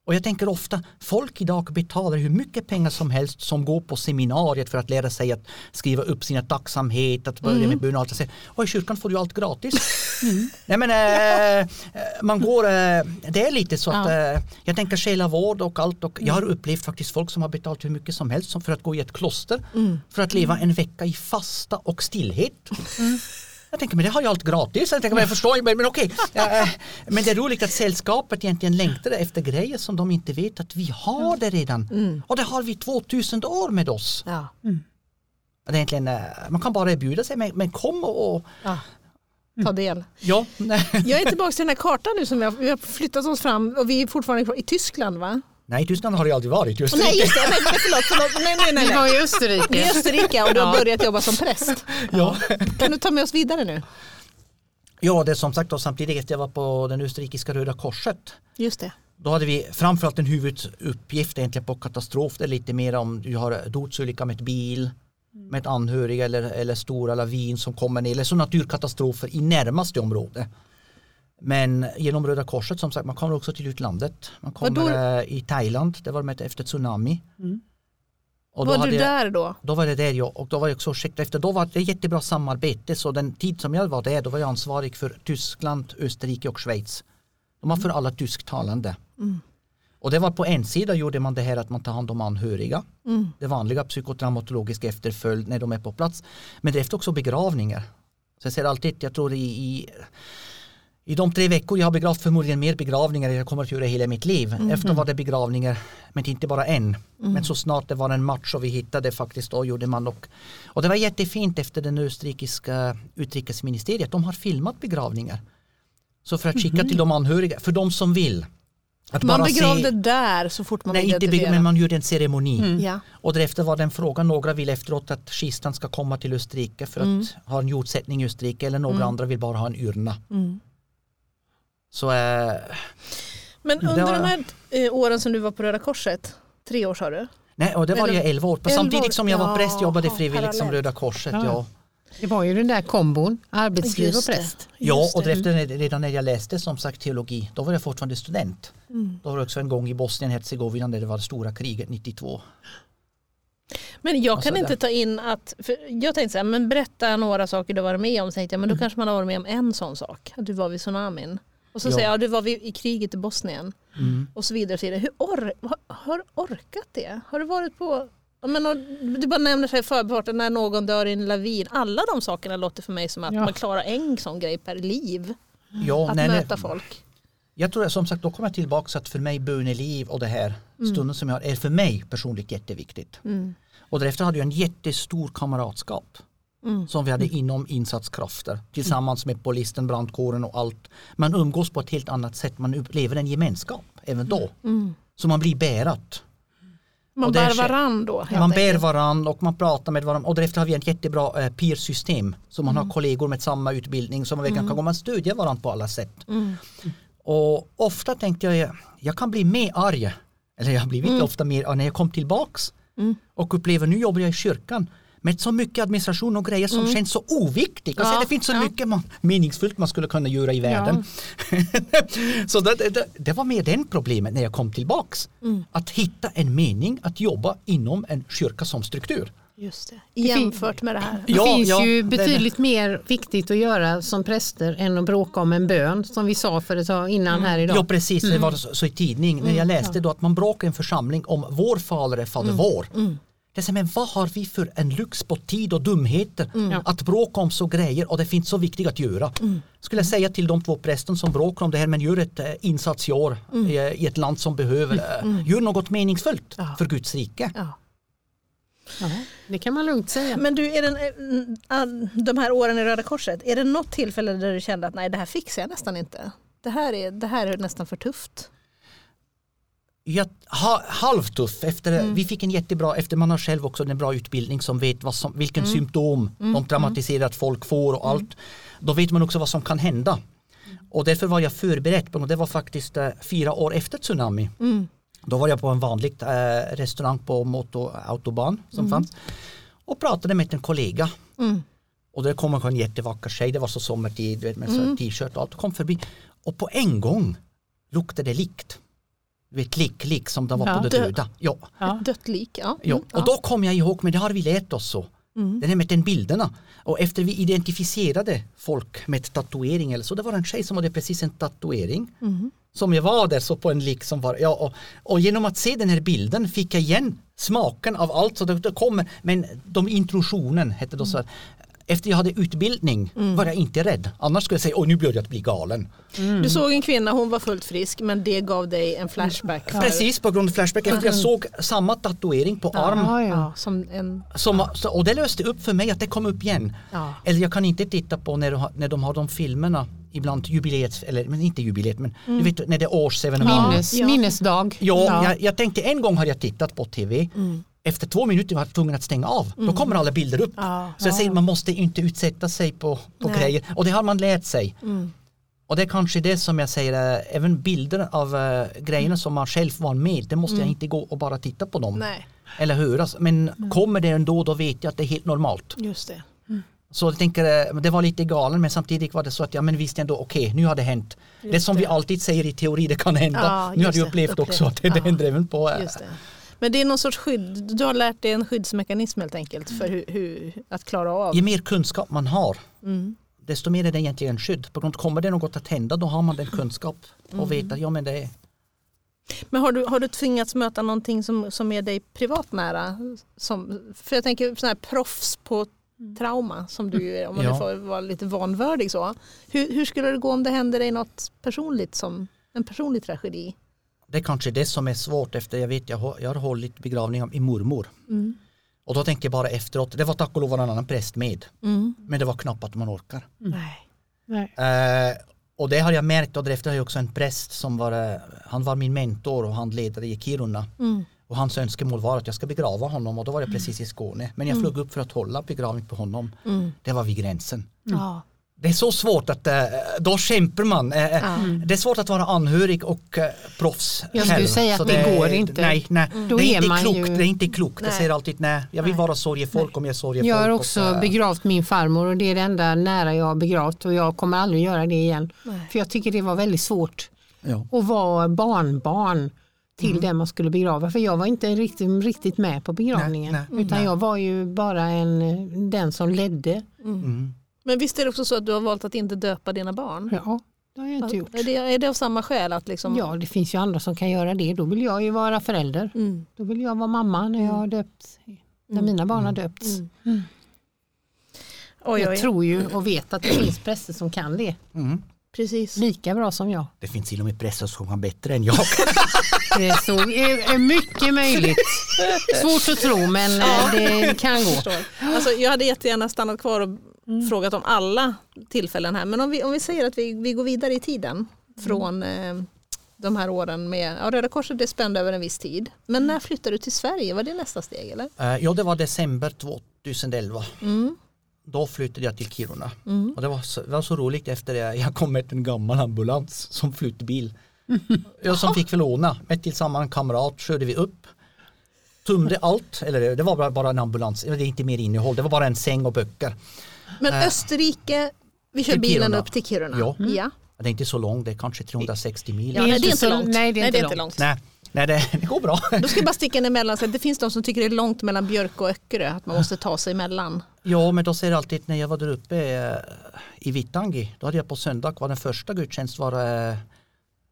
Och jag tänker ofta, folk idag betalar hur mycket pengar som helst som går på seminariet för att lära sig att skriva upp sina tacksamhet, att börja med bön och allt. det. Och i kyrkan får du allt gratis. Nej, men, eh, man går, eh, det är lite så att eh, jag tänker själavård och allt och jag har upplevt faktiskt folk som har betalat hur mycket som helst för att gå i ett kloster för att leva en vecka i fasta och stillhet. Jag tänker men det har jag allt gratis. Jag tänker men jag förstår men, men okej. Eh, men det är roligt att sällskapet egentligen längtar efter grejer som de inte vet att vi har det redan. Och det har vi 2000 år med oss. Ja. Det är egentligen, eh, man kan bara erbjuda sig men, men kom och Ja. Ta del. ja. nej. Jag är tillbaka till den här kartan nu som vi har, vi har flyttat oss fram och vi är fortfarande i Tyskland va? Nej, Tyskland har det aldrig varit. Just Nej just det, nej, nej, förlåt, förlåt. Nej, nej, nej, Vi var nej. i Österrike. Är Österrike och du har Ja. börjat jobba som präst. Ja. Kan du ta med oss vidare nu? ja, det är som sagt då, samtidigt att jag var på den österrikiska Röda Korset. Just det. Då hade vi framförallt en huvuduppgift egentligen på katastrof. Det är lite mer om du har dödsolycka med ett bil, med ett anhörig eller, eller stora lavin som kommer ner. Eller så naturkatastrofer i närmaste område. Men genom Röda Korset som sagt, man kommer också till utlandet. Man kommer Vadå? eh, i Thailand, det var med efter tsunami. Och då Var du jag- där då? Då var det där jag och då var jag också skickad efter. Då var det jättebra samarbete så den tid som jag var där då var jag ansvarig för Tyskland, Österrike och Schweiz. De var för alla tysktalande. Och det var på en sida gjorde man det här att man tar hand om anhöriga. Det vanliga psykotraumatologiska efterföljd när de är på plats. Men det är också begravningar. Så jag säger alltid, jag tror i, i i de tre veckor jag har begravt förmodligen mer begravningar än jag kommer att göra hela mitt liv. Efter var det begravningar, men inte bara en. Men så snart det var en match och vi hittade faktiskt, då gjorde man och, och det var jättefint efter den österrikiska utrikesministeriet. De har filmat begravningar. Så för att skicka till de anhöriga, för de som vill. Att Man begravde se, där så fort man nej, inte men man gjorde en ceremoni. Ja. Och därefter var det en fråga, några vill efteråt att kistan ska komma till Österrike för att ha en jordsättning i Österrike eller några andra vill bara ha en urna. Så äh, Men under var- de här eh, åren som du var på Röda Korset, tre år sa du? Nej, och det var Eller- jag 11 år. På Elva samtidigt som jag var präst jobbade frivilligt som. Röda Korset. Ja. Ja, Det var ju den där kombon, arbetsliv och präst. ja och det. därefter redan när jag läste som sagt teologi, då var jag fortfarande student. Då var det också en gång i Bosnien-Hercegovina där det var det stora kriget 92. Men jag Alltså kan inte det- ta in att, jag tänkte så här, men berätta några saker du varit med om. Så tänkte jag, men då Mm. kanske man har varit med om en sån sak. Att du var vid tsunamin. Och så Ja. säger jag, ja, du var vid, i kriget i Bosnien. Mm. Och så vidare. Och så vidare. Hur or, har, du orkat det? Har du varit på, men, du bara nämner sig förbifarten när någon dör i en lavin. Alla de sakerna låter för mig som att Ja. man klarar en sån grej per liv. Ja, Att nej, nej. möta folk. Jag tror att, som sagt, då kommer jag tillbaka att för mig böneliv och det här stunden som jag har är för mig personligt jätteviktigt. Mm. Och därefter hade jag en jättestor kamratskap Mm. som vi hade inom insatskrafter tillsammans med polisen, brandkåren och allt. Man umgås på ett helt annat sätt, man upplever en gemenskap även då. Mm. Så man blir bärat. Man bär är- varann då. Man bär varandra och man pratar med varandra och därefter har vi ett jättebra eh, peer-system. Så man har kollegor med samma utbildning som man verkligen kan gå och stödja varandra på alla sätt. Mm. Och ofta tänkte jag, jag kan bli mer arg, eller jag har blivit ofta mer arg när jag kom tillbaks Mm. och upplever, nu jobbar jag i kyrkan med så mycket administration och grejer som känns så oviktigt. Alltså, Ja, det finns så ja. mycket man, meningsfullt man skulle kunna göra i världen. så det, det, det var mer den problemet när jag kom tillbaks. Mm. Att hitta en mening att jobba inom en kyrka som struktur. Just det. Jämfört med det här. Det Ja, finns ja, ju det- betydligt mer viktigt att göra som präster än att bråka om en bön som vi sa för ett tag innan här idag. Ja precis, det var så, så i tidning när jag läste då att man bråkar i en församling om vår fader är fader vår. Det är så, men vad har vi för en lux på tid och dumheter att bråka om så grejer och det finns så viktigt att göra. Skulle jag säga till de två prästen som bråkar om det här men gör ett eh, insatsår i, i ett land som behöver, eh, gör något meningsfullt Ja. för Guds rike. Ja. Ja, det kan man lugnt säga. Men du, är den, äh, de här åren i Röda Korset, är det något tillfälle där du kände att nej det här fixar jag nästan inte? Det här är, det här är nästan för tufft. Ha, halvtuff. Efter, Vi fick en jättebra, efter man har själv också en bra utbildning som vet vad som, vilken symptom de traumatiserar att folk får och allt. Då vet man också vad som kan hända. Och därför var jag förberedd på det. var faktiskt eh, fyra år efter tsunami. Då var jag på en vanlig eh, restaurang på motor autobahn som fanns. Och pratade med en kollega. Mm. Och det kom en jättevacker tjej, det var så sommartid med t-shirt och allt. kom förbi. Och på en gång luktade det likt. Du vet, lik, lik som de var Ja. på de Dö- döda. Ja. Ja. Ett dött lik, ja. Ja, Mm, och då kom jag ihåg, men det har vi lärt oss så. Mm. Den här med den bilderna. Och efter vi identifierade folk med tatuering eller så, det var en tjej som hade precis en tatuering. Mm. Som jag var där så på en lik som var, ja och, och genom att se den här bilden fick jag igen smaken av allt. Så det, det kommer, men de introduktionen hette då så här, efter jag hade utbildning Mm. var jag inte rädd. Annars skulle jag säga, oj nu börjar jag bli galen. Du såg en kvinna, hon var fullt frisk men det gav dig en flashback. för- Precis på grund av Flashback, efter jag såg samma tatuering på arm Ja, ja. Som en, Som, och det löste upp för mig att det kom upp igen. Ja. Eller jag kan inte titta på när, när de har de filmerna, ibland jubileet, eller men inte jubileet, men du vet när det är årsevenemang. Minnes, Ja. Minnesdag. Ja, Jag, jag tänkte en gång har jag tittat på tv. Efter två minuter var jag tvungen att stänga av. Då kommer alla bilder upp. Ja. Så jag säger man måste inte utsätta sig på, på Nej. grejer. Och det har man lärt sig. Mm. Och det är kanske det som jag säger, äh, även bilder av äh, grejerna som man själv var med, det måste jag inte gå och bara titta på dem. nej, Eller höra. Men kommer det ändå, då vet jag att det är helt normalt. just det. Så jag tänker, eh, det var lite galen men samtidigt var det så att ja men visst ändå okej nu har det hänt. det Just som det. vi alltid säger i teori det kan hända. Ja, nu har du det. upplevt Upplevt. också att det, det Ja. händer även på eh, det. Men det är någon sorts skydd, du har lärt dig en skyddsmekanism helt enkelt för hur, hur, att klara av. ju mer kunskap man har Mm. desto mer är det egentligen skydd. På grund av kommer det något att hända då har man den kunskap Mm. och vet att ja men det är Men har du, har du tvingats möta någonting som, som är dig privat nära? Som, för jag tänker sån här proffs på trauma som du är, om man Ja. får vara lite vanvördig så. Hur, hur skulle det gå om det hände dig något personligt som en personlig tragedi? det är kanske det som är svårt efter jag vet jag har, jag har hållit begravning av min mormor. Mm. Och då tänker jag bara efteråt, det var tack och lov en annan präst med. Mm. Men det var knappt att man orkar. Nej. Nej. Eh, och det har jag märkt och därefter har jag också en präst som var, eh, han var min mentor och handledare i Kiruna. Mm. Och hans önskemål var att jag ska begrava honom och då var jag precis i Skåne. Men jag flög upp för att hålla begravning på honom. Mm. Det var vid gränsen. Ja. Det är så svårt att, eh, då kämpar man. Eh, eh, Ja. Det är svårt att vara anhörig och proffs Jag skulle själv. säga Så att det går inte. Nej, nej. Då det är inte klokt. ju- Det är inte klokt. Jag Nej. säger alltid nej, jag vill Nej. vara sorgefolk om jag är sorgefolk. Jag har och, också eh, begravt min farmor och det är det enda nära jag har begravt och jag kommer aldrig göra det igen. Nej. För jag tycker det var väldigt svårt ja. att vara barnbarn till Mm. den man skulle begrava. För jag var inte riktigt, riktigt med på begravningen. Nej, nej, utan nej. jag var ju bara en, den som ledde. Mm. Men visst är det också så att du har valt att inte döpa dina barn? Ja, det har jag inte gjort. Är det, är det av samma skäl? Att liksom, Ja, det finns ju andra som kan göra det. Då vill jag ju vara förälder. Mm. Då vill jag vara mamma när jag har döpt, när mina barn har döpts. Mm. Oj, Jag oj. tror ju och vet att det finns präster som kan det. Mm. Precis. Lika bra som jag. Det finns till och med präster som kan bättre än jag. Det är, så, är, är mycket möjligt. Svårt att tro men eh, det kan gå. Förstår. Alltså, jag hade jättegärna stannat kvar och Mm. frågat om alla tillfällen här. Men om vi, om vi säger att vi, vi går vidare i tiden från eh, de här åren med ja, Röda Korset är spänd över en viss tid. Men när flyttade du till Sverige? Var det nästa steg eller? Eh, ja, det var december 2011. Mm. Då flyttade jag till Kiruna. Mm. Och det var, så, det var så roligt efter det. Jag kom med en gammal ambulans som flyttbil. Jag som fick förlåna. Med tillsammans en kamrat körde vi upp. Tömde allt, eller det- var bara- bara en ambulans. Det är inte mer innehåll. Det var bara en säng och böcker. Men Äh. Österrike, vi kör bilen Kiruna. upp till Kiruna. Ja. ja. Det är inte så långt, det är kanske 360 mil. Ja, nej, det är inte inte så- långt. nej, det är inte långt. Nej, nej det, det går bra. Då ska jag bara sticka in emellan. Så det finns de som tycker det är långt mellan Björk och Öckerö. Att man måste ta sig emellan. Ja, men då säger alltid när jag var där uppe eh, i Vittangi, då hade jag på söndag var den första gudstjänst var eh,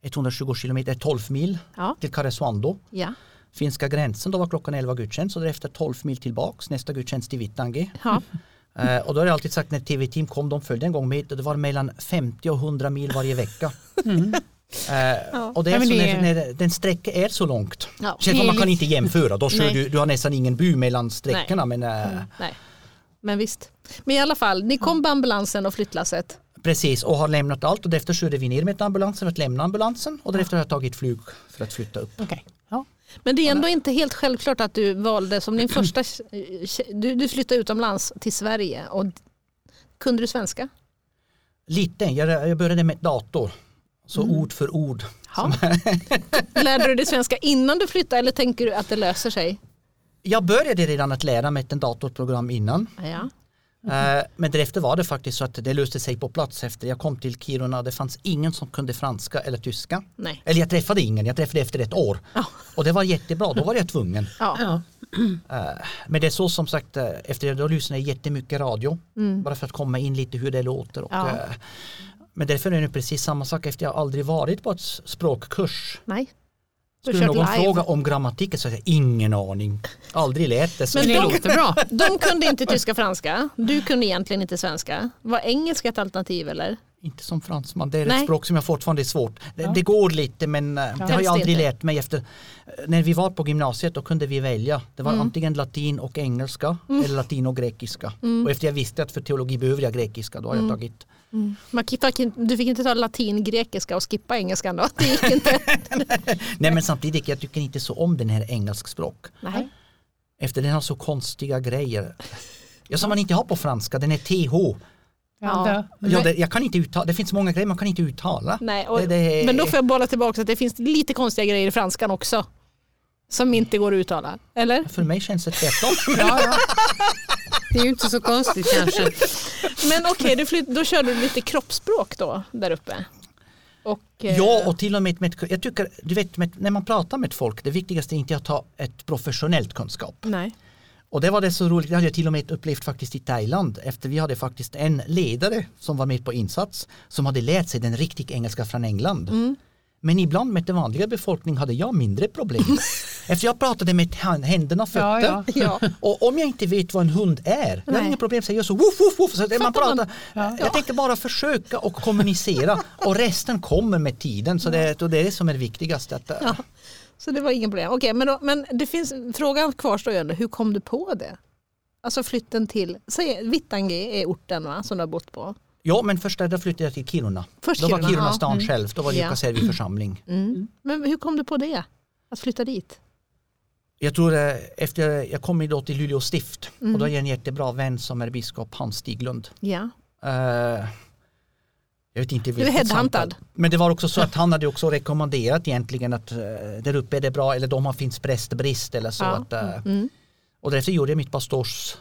120 kilometer, 12 mil Ja. till Karesuando. Ja. Finska gränsen, då var klockan 11 gudstjänst och därefter 12 mil tillbaks, nästa gudstjänst i Vittangi. Ja. Eh, och då har jag alltid sagt när TV-team kom, de följde en gång med, det var mellan 50 och 100 mil varje vecka. Eh, och det är Ja, men så det- när, när den sträckan är så långt. Ja. Man kan lite- inte jämföra, då kör Nej. du, du har nästan ingen bu mellan sträckorna. Men, eh, Nej. Men visst. Men i alla fall, ni kom på ambulansen och flyttlasset. Precis, och har lämnat allt och därefter körde vi ner med ambulansen för att lämna ambulansen och därefter har jag tagit flyg för att flytta upp. Okej. Ja. Men det är ändå inte helt självklart att du valde som din första... Du, du flyttade utomlands till Sverige. Och kunde du svenska? Lite, jag, jag började med dator. Så ord för ord. Ja. Lärde du dig svenska innan du flyttade eller tänker du att det löser sig? Jag började redan att lära mig ett datorprogram innan. Ja. Eh, Men därefter var det faktiskt så att det löste sig på plats efter jag kom till Kiruna. Det fanns ingen som kunde franska eller tyska. Nej. Eller jag träffade ingen, jag träffade efter ett år. Ja. Och det var jättebra, då var jag tvungen. Ja. Eh, Men det är så som sagt, eh, efter det då lyssnade jag jättemycket radio. Bara för att komma in lite hur det låter. Och, Ja. Eh, Men därför är det precis samma sak efter jag aldrig varit på ett språkkurs. Nej. Du Skulle någon live. fråga om grammatiken så jag ingen aning. Aldrig lärt det så. Men Det de- låter bra. De kunde inte tyska franska. Du kunde egentligen inte svenska. Var engelska ett alternativ eller? Inte som fransman, det är Nej. ett språk som jag fortfarande är svårt. Det, det går lite men eh, det har jag aldrig lärt mig efter. När vi var på gymnasiet då kunde vi välja. Det var antingen latin och engelska eller latin och grekiska. Och efter jag visste att för teologi behöver jag grekiska då har jag tagit Man fick, inte- du fick inte ta latin, grekiska och skippa engelskan då? Det gick inte. Nej men samtidigt, jag tycker inte så om den här engelskspråk. Nej. Efter den har så konstiga grejer. Ja, som man inte har på franska, den är TH. Ja. Ja, det, jag kan inte uttala, det finns många grejer man kan inte uttala. Nej, och, Det- det- Men då får jag bolla tillbaka att det finns lite konstiga grejer i franskan också. Som inte går att uttala. Eller? För mig känns det tvärtom. Ja, ja. Det är ju inte så konstigt kanske. Men okej, flytt, då körde du lite kroppsspråk då där uppe? Och, eh, Ja, och till och med med, jag tycker, du vet, med, när man pratar med folk, det viktigaste är inte att ha ett professionellt kunskap. Nej. Och det var det så roligt, det hade jag till och med upplevt faktiskt i Thailand, efter vi hade faktiskt en ledare som var med på insats, som hade lärt sig den riktiga engelska från England. Mm. Men ibland med den vanliga befolkningen hade jag mindre problem. Efter jag pratade med händerna och fötter. Ja, ja. Ja. Och om jag inte vet vad en hund är, jag har inga problem, så jag gör så woof, woof, woof. Så man pratar, Ja. Jag tänkte bara försöka och kommunicera och resten kommer med tiden. Så det, det är det som är det viktigaste. Att, Ja. Så det var ingen problem. Okej, men, då, men det finns, frågan kvarstår ju ändå, hur kom du på det? Alltså flytten till, säg Vittangi är orten va, som du har bott på. Ja, men först där flyttade jag till Kiruna. Först då var Kiruna, Kiruna ja. stan Mm. själv, då var det Ja. Jukkasjärvi församling. Mm. Men hur kom du på det? Att flytta dit? Jag tror eh, efter jag kom då till Luleå stift Mm. och då är jag en jättebra vän som är biskop Hans Stiglund. Ja. Eh, jag vet inte vilket headhuntad. Men det var också så att han hade också rekommenderat egentligen att uh, där uppe är det bra eller de har finns prästbrist eller så. Ja. Att, eh, Mm. Och därefter gjorde jag mitt pastors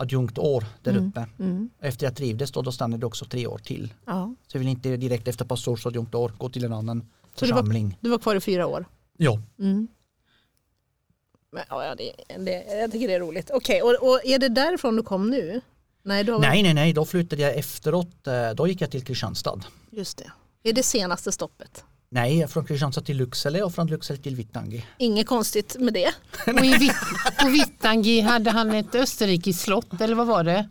adjunktår där Mm. uppe. Mm. Efter jag trivdes då, då stannade jag också tre år till. Ja. Så jag vill inte direkt efter pastors adjunktår gå till en annan Så det var- församling. Du var kvar i fyra år? Ja. Mm. Men, ja, det, det, jag tycker det är roligt. Okej, och, och är det därifrån du kom nu? Nej, du har Nej, nej, nej, då flyttade jag efteråt. eh, Då gick jag till Kristianstad. Just det. Är det senaste stoppet? Nej, från Kristianstad till Lycksele och från Lycksele till Vittangi. Inget konstigt med det. Och i Vitt, på Vittangi hade han ett österrikiskt slott eller vad var det?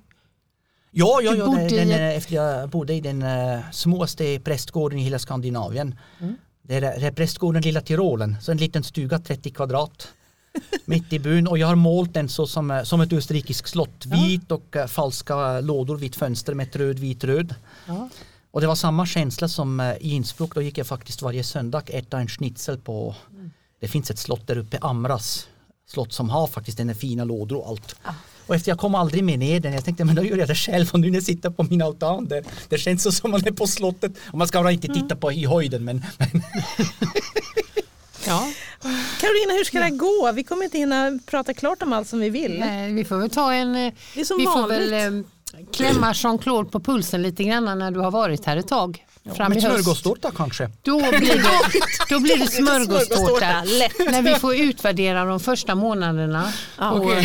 Ja, ja, ja bodde den, ett- eh, efter jag bodde i den uh, småste prästgården i hela Skandinavien. Mm. Det, är, det är prästgården Lilla Tyrolen, så en liten stuga 30 kvadrat. mitt i byn och jag har målt den så som, eh, som ett österrikiskt slott. Vit och eh, falska lådor, vitt fönster med ett röd, vit, röd. Ja. Och det var samma känsla som eh, i Innsbruck, då gick jag faktiskt varje söndag äta en schnitzel på, det finns ett slott där uppe, Amras slott som har faktiskt den fina lådor och allt. Och efter jag kom aldrig med ner den, jag tänkte men då gör jag det själv och nu när jag sitter på min altan där, det känns så som man är på slottet. Och man ska bara inte titta på i höjden men, men Ja. Carolina, hur ska det gå? Vi kommer inte hinna prata klart om allt som vi vill. Nej, vi får väl ta en... eh, Det är som vi får vanligt. väl eh, klämma Jean-Claude på pulsen lite grann när du har varit här ett tag. Fram med smörgåstårta kanske. Då blir det, då blir det smörgåstårta. När vi får utvärdera de första månaderna på,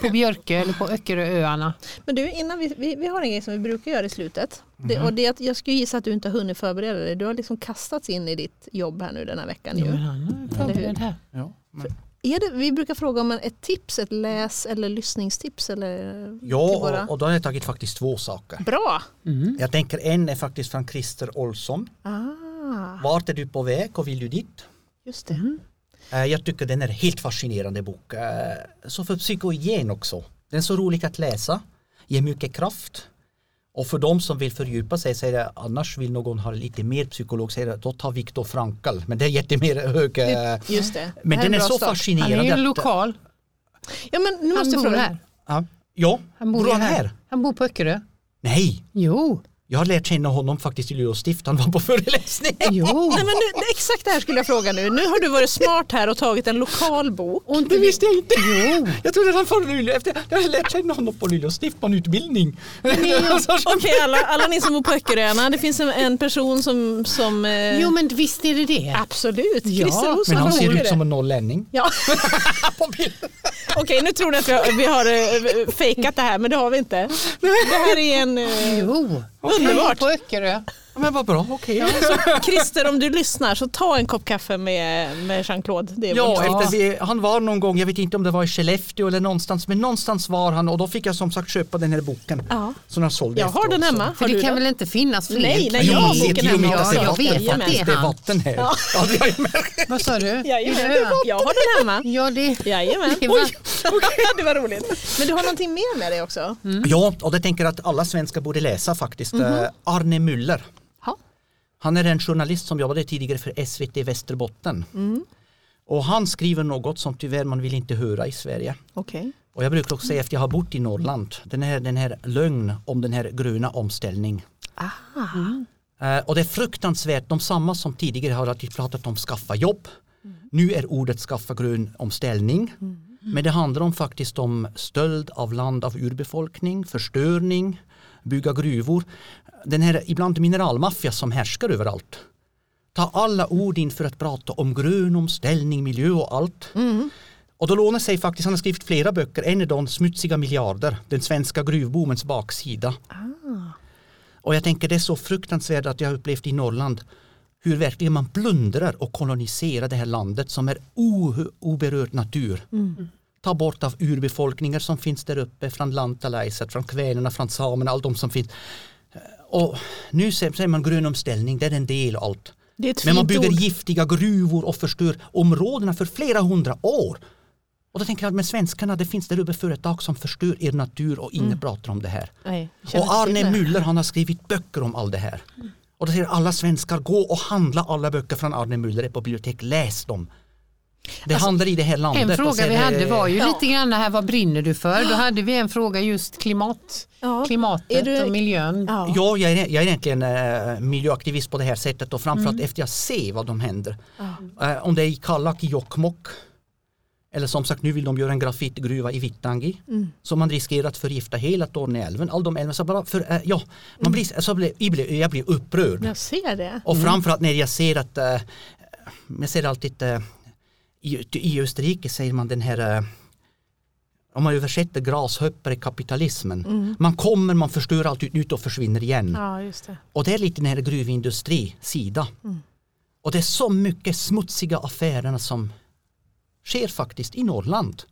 på Björkö eller på Öckeröarna. Men du, innan vi, vi, vi har en grej som vi brukar göra i slutet. Det, Mhm. och det är att jag skulle gissa att du inte har hunnit förbereda dig. Du har liksom kastats in i ditt jobb här nu den här veckan. Ja, Ju. men han är förberedd här. Ja, men, Är det, vi brukar fråga om en- ett tips, ett läs eller lyssningstips. Eller ja våra... och, då har jag tagit faktiskt två saker. Bra! Mm. Jag tänker en är faktiskt från Christer Olsson. Ah, Vart är du på väg och vill du dit? just det. Eh, Jag tycker den är helt fascinerande bok. Eh, Så för psykogen också. Den är så rolig att läsa, ger mycket kraft. Och för de som vill fördjupa sig, säger jag, annars vill någon ha lite mer psykolog, säger jag, då tar Viktor Frankl. Men det är jättemer hög. eh, Just det. Men Det den är så start. Han är fascinerande. ju lokal. Ja, men nu Han måste jag fråga. här. Ja, ja. Han bor, bor han här. här? Han bor på Öckerö. Nej, Jo, jag har lärt känna honom faktiskt i Luleå stift. Han var på föreläsning. jo. Nej, men nu, det- exakt det här skulle jag fråga nu. Nu har du varit smart här och tagit en lokal bok. Och inte Det visste jag inte. Jo. Jag trodde han var Luleå. Efter, jag har lärt känna honom på Luleå stift på en utbildning. Okej, alla, alla ni som bor på Öckeröarna, det finns en, en person som... som eh, Jo men visst är det det. Absolut, Ja, Christer Men han ser ut som en norrlänning. Ja. på bilden. Okej, nu tror ni att vi har, vi har eh, fejkat det här, men det har vi inte. Det här är en... eh, Jo, Underbart. på Öckerö. Men vad bra, okej. Så Christer, om du lyssnar, så ta en kopp kaffe med, med Jean-Claude. Det är Ja, efter vi, han var någon gång, jag vet inte om det var i Skellefteå eller någonstans, men någonstans var han och då fick jag som sagt köpa den här boken. Ja. Som jag sålde Jag har den hemma. För det kan den? väl inte finnas fler? Nej, nej, jag har boken hemma. Ja, jag vet att det är Det är han. vatten här. Ja. Ja. Vad sa du? Jajamän, jag har den hemma. Ja, det, Jajamän. det var, det var roligt. Men du har någonting mer med dig också? Ja, och det tänker jag att alla svenskar borde läsa faktiskt. Eh, Arne Müller. Han är en journalist som jobbade tidigare för SVT Västerbotten. Och han skriver något som tyvärr man vill inte höra i Sverige. Okej. Och jag brukar också säga att jag har bott i Norrland. Den här, den här lögn om den här gröna omställning. Eh, och det är fruktansvärt, de samma som tidigare har alltid pratat om skaffa jobb. Nu är ordet skaffa grön omställning. Men det handlar om faktiskt om stöld av land av urbefolkning, förstörning, bygga gruvor. Den här ibland mineralmaffia som härskar överallt. Ta alla ord in för att prata om grön omställning, miljö och allt. Och då lånar sig faktiskt, han har skrivit flera böcker, en är de smutsiga miljarder, den svenska gruvboomens baksida. Och jag tänker det är så fruktansvärt att jag har upplevt i Norrland hur verkligen man plundrar och koloniserar det här landet som är oberörd natur. Ta bort av urbefolkningar som finns där uppe från Lantalaiset, från kvänerna, från samerna, allt de som finns. Och nu säger man grön omställning, det är en del av allt. Men man bygger ord. giftiga gruvor och förstör områdena för flera hundra år. Och då tänker jag att med svenskarna, det finns där uppe företag som förstör er natur och ingen pratar om det här. Nej, Och Arne. Müller han har skrivit böcker om allt det här. Och då säger alla svenskar, gå och handla alla böcker från Arne Müller på bibliotek, läs dem. Det handlar i det här landet. en fråga vi hade var ju Ja. lite grann här, vad brinner du för? Då hade vi en fråga just klimat, Ja. Är klimatet du- och miljön. Ja. Ja, jag är, jag är egentligen äh, miljöaktivist på det här sättet och framförallt efter jag ser vad de händer. Eh, om det är i Kallak i Jokkmokk eller som sagt nu vill de göra en grafitgruva i Vittangi så man riskerar att förgifta hela Torneälven. All de älven, så bara för, eh, ja, man blir, så blir, jag, blir, upprörd. Jag ser det. Och framförallt när jag ser att, äh, jag ser alltid äh, i, i Österrike säger man den här äh, om man översätter grashoppare kapitalismen. Man kommer, man förstör allt ut och försvinner igen. Ja, det. Och det är lite den här gruvindustri sida. Och det är så mycket smutsiga affärerna som sker faktiskt i Norrland.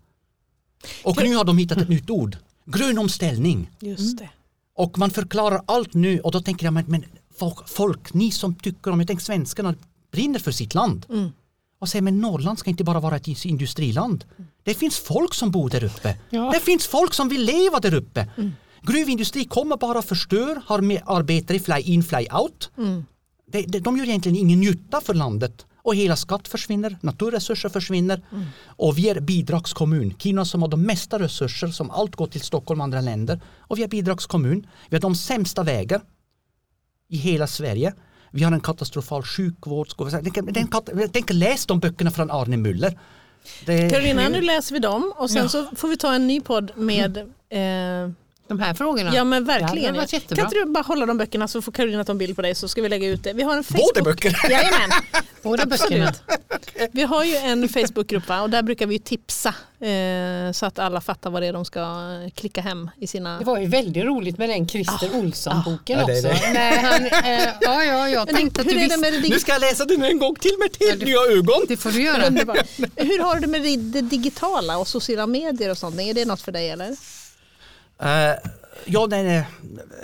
Och nu har de hittat ett nytt ord. Grön omställning. Just det. Och man förklarar allt nu och då tänker jag, men, men folk, folk, ni som tycker om, jag tänker svenskarna brinner för sitt land. Och säger, men Norrland ska inte bara vara ett industriland. Det finns folk som bor där uppe. Ja. Det finns folk som vill leva där uppe. Gruvindustri kommer bara förstör, har med arbetare fly in, fly out. Det, det, de gör egentligen ingen nytta för landet. Och hela skatt försvinner, naturresurser försvinner. Och vi är bidragskommun. Kina som har de mesta resurser som allt går till Stockholm och andra länder. Och vi är bidragskommun. Vi har de sämsta vägar i hela Sverige. Vi har en katastrofal sjukvård. den kan- Tänk läs de böckerna från Arne Muller. Det, Carolina, nu läser vi dem och sen Ja. så får vi ta en ny podd med eh, De här frågorna. Ja men Det verkligen. Ja. jättebra. Kan inte du bara hålla de böckerna så får Carolina ta en bild på dig så ska vi lägga ut det. Vi har en Facebook... Båda böcker. Jajamän. Båda böckerna. Vi har ju en Facebookgrupp och där brukar vi tipsa eh, så att alla fattar vad det är de ska eh, klicka hem i sina... Det var ju väldigt roligt med den Christer Olsson-boken Ja, det är också. det. Nej, han, eh, ja, ja, jag tänkte att hur du är det visste. med det, Nu dig- ska jag läsa den en gång till med helt det- nya ögon. Det får du göra. Hur har du det med det- det digitala och sociala medier och sånt? Är det något för dig eller? Eh, ja, nej, nej,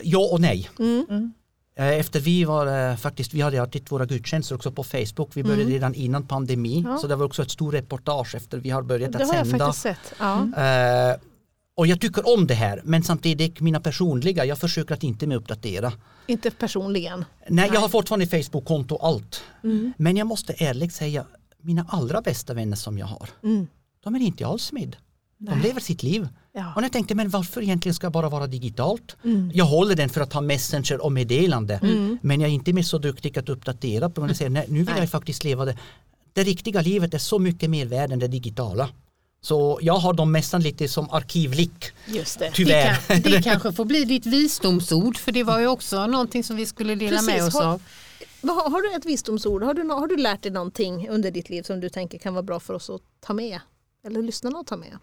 ja och nej. Mm. Eh, Efter vi var eh, faktiskt, vi hade alltid våra gudstjänster också på Facebook. Vi började redan innan pandemi. Mm. Ja. Så det var också ett stort reportage efter vi har börjat Det att har jag sända. faktiskt sett. Ja. Eh, och jag tycker om det här men samtidigt mina personliga, jag försöker att inte med uppdatera. Inte personligen. Nej, jag har fortfarande Facebook-konto och allt. Men jag måste ärligt säga, mina allra bästa vänner som jag har, Mm. de är inte alls med. De Nej. lever sitt liv. Ja. Och jag tänkte, men varför egentligen ska det bara vara digitalt? Mm. Jag håller den för att ha Messenger och meddelande. Men jag är inte mer så duktig att uppdatera. På jag säger, nej, nu vill Nej. jag faktiskt leva det. Det riktiga livet är så mycket mer värd än det digitala. Så jag har dem nästan lite som arkivlick. Just det. Tyvärr. Det, kan, det kanske får bli ditt visdomsord för det var ju också någonting som vi skulle dela med Precis, oss har- av. Vad Har, har du ett visdomsord? Har du, har du lärt dig någonting under ditt liv som du tänker kan vara bra för oss att ta med? Eller lyssnarna att ta med?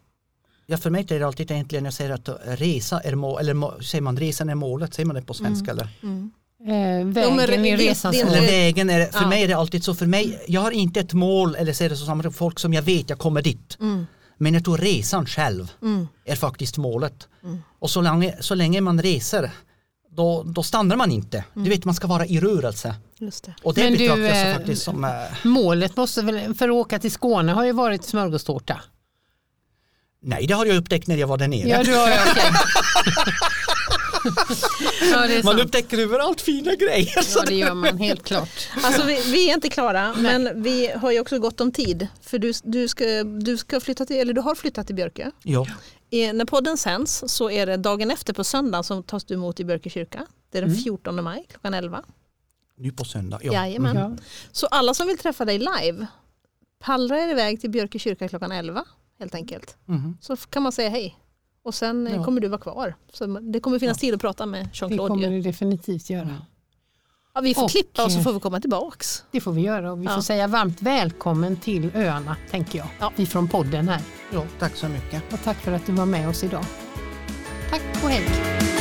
Ja, för mig är det alltid egentligen jag säger att resa är mål, eller må, säger man resan är målet, säger man det på svenska eller? Eh, men vägen är mål. Eller vägen, är, för Ja. mig är det alltid så, för mig, jag har inte ett mål eller ser det så som folk som jag vet jag kommer dit. Men jag tror resan själv är faktiskt målet. Och så länge, så länge man reser, då, då stannar man inte. Du vet, man ska vara i rörelse. Just det. Och det Men du, så eh, faktiskt som, eh, Målet måste väl, för att åka till Skåne har ju varit smörgåstårta. Nej det har jag upptäckt när jag var där nere. Ja, du har ju okej. ja, man upptäcker överallt fina grejer. så Ja, det gör man helt klart. Alltså vi, vi är inte klara men vi har ju också gott om tid. För du, du, ska, du, ska flytta till, eller du har flyttat till Björke. Ja. Eh, när podden sänds så är det dagen efter på söndag som tas du emot i Björke kyrka. Det är den 14 maj klockan 11. Nu på söndag. Ja. Jajamän. Ja. Så alla som vill träffa dig live, pallra er iväg till Björke kyrka klockan 11 helt enkelt. Mhm. Så kan man säga hej. Och sen eh, Ja. kommer du vara kvar. Så det kommer finnas tid att prata med Det Jean-Claude. kommer ju. det definitivt göra. Ja, vi får Och, klippa och så eh, får vi komma tillbaks. Det får vi göra och vi Ja. får säga varmt välkommen till öarna tänker jag. Ja. Vi från podden här. ja, tack så mycket. Och tack för att du var med oss idag. Tack och hej.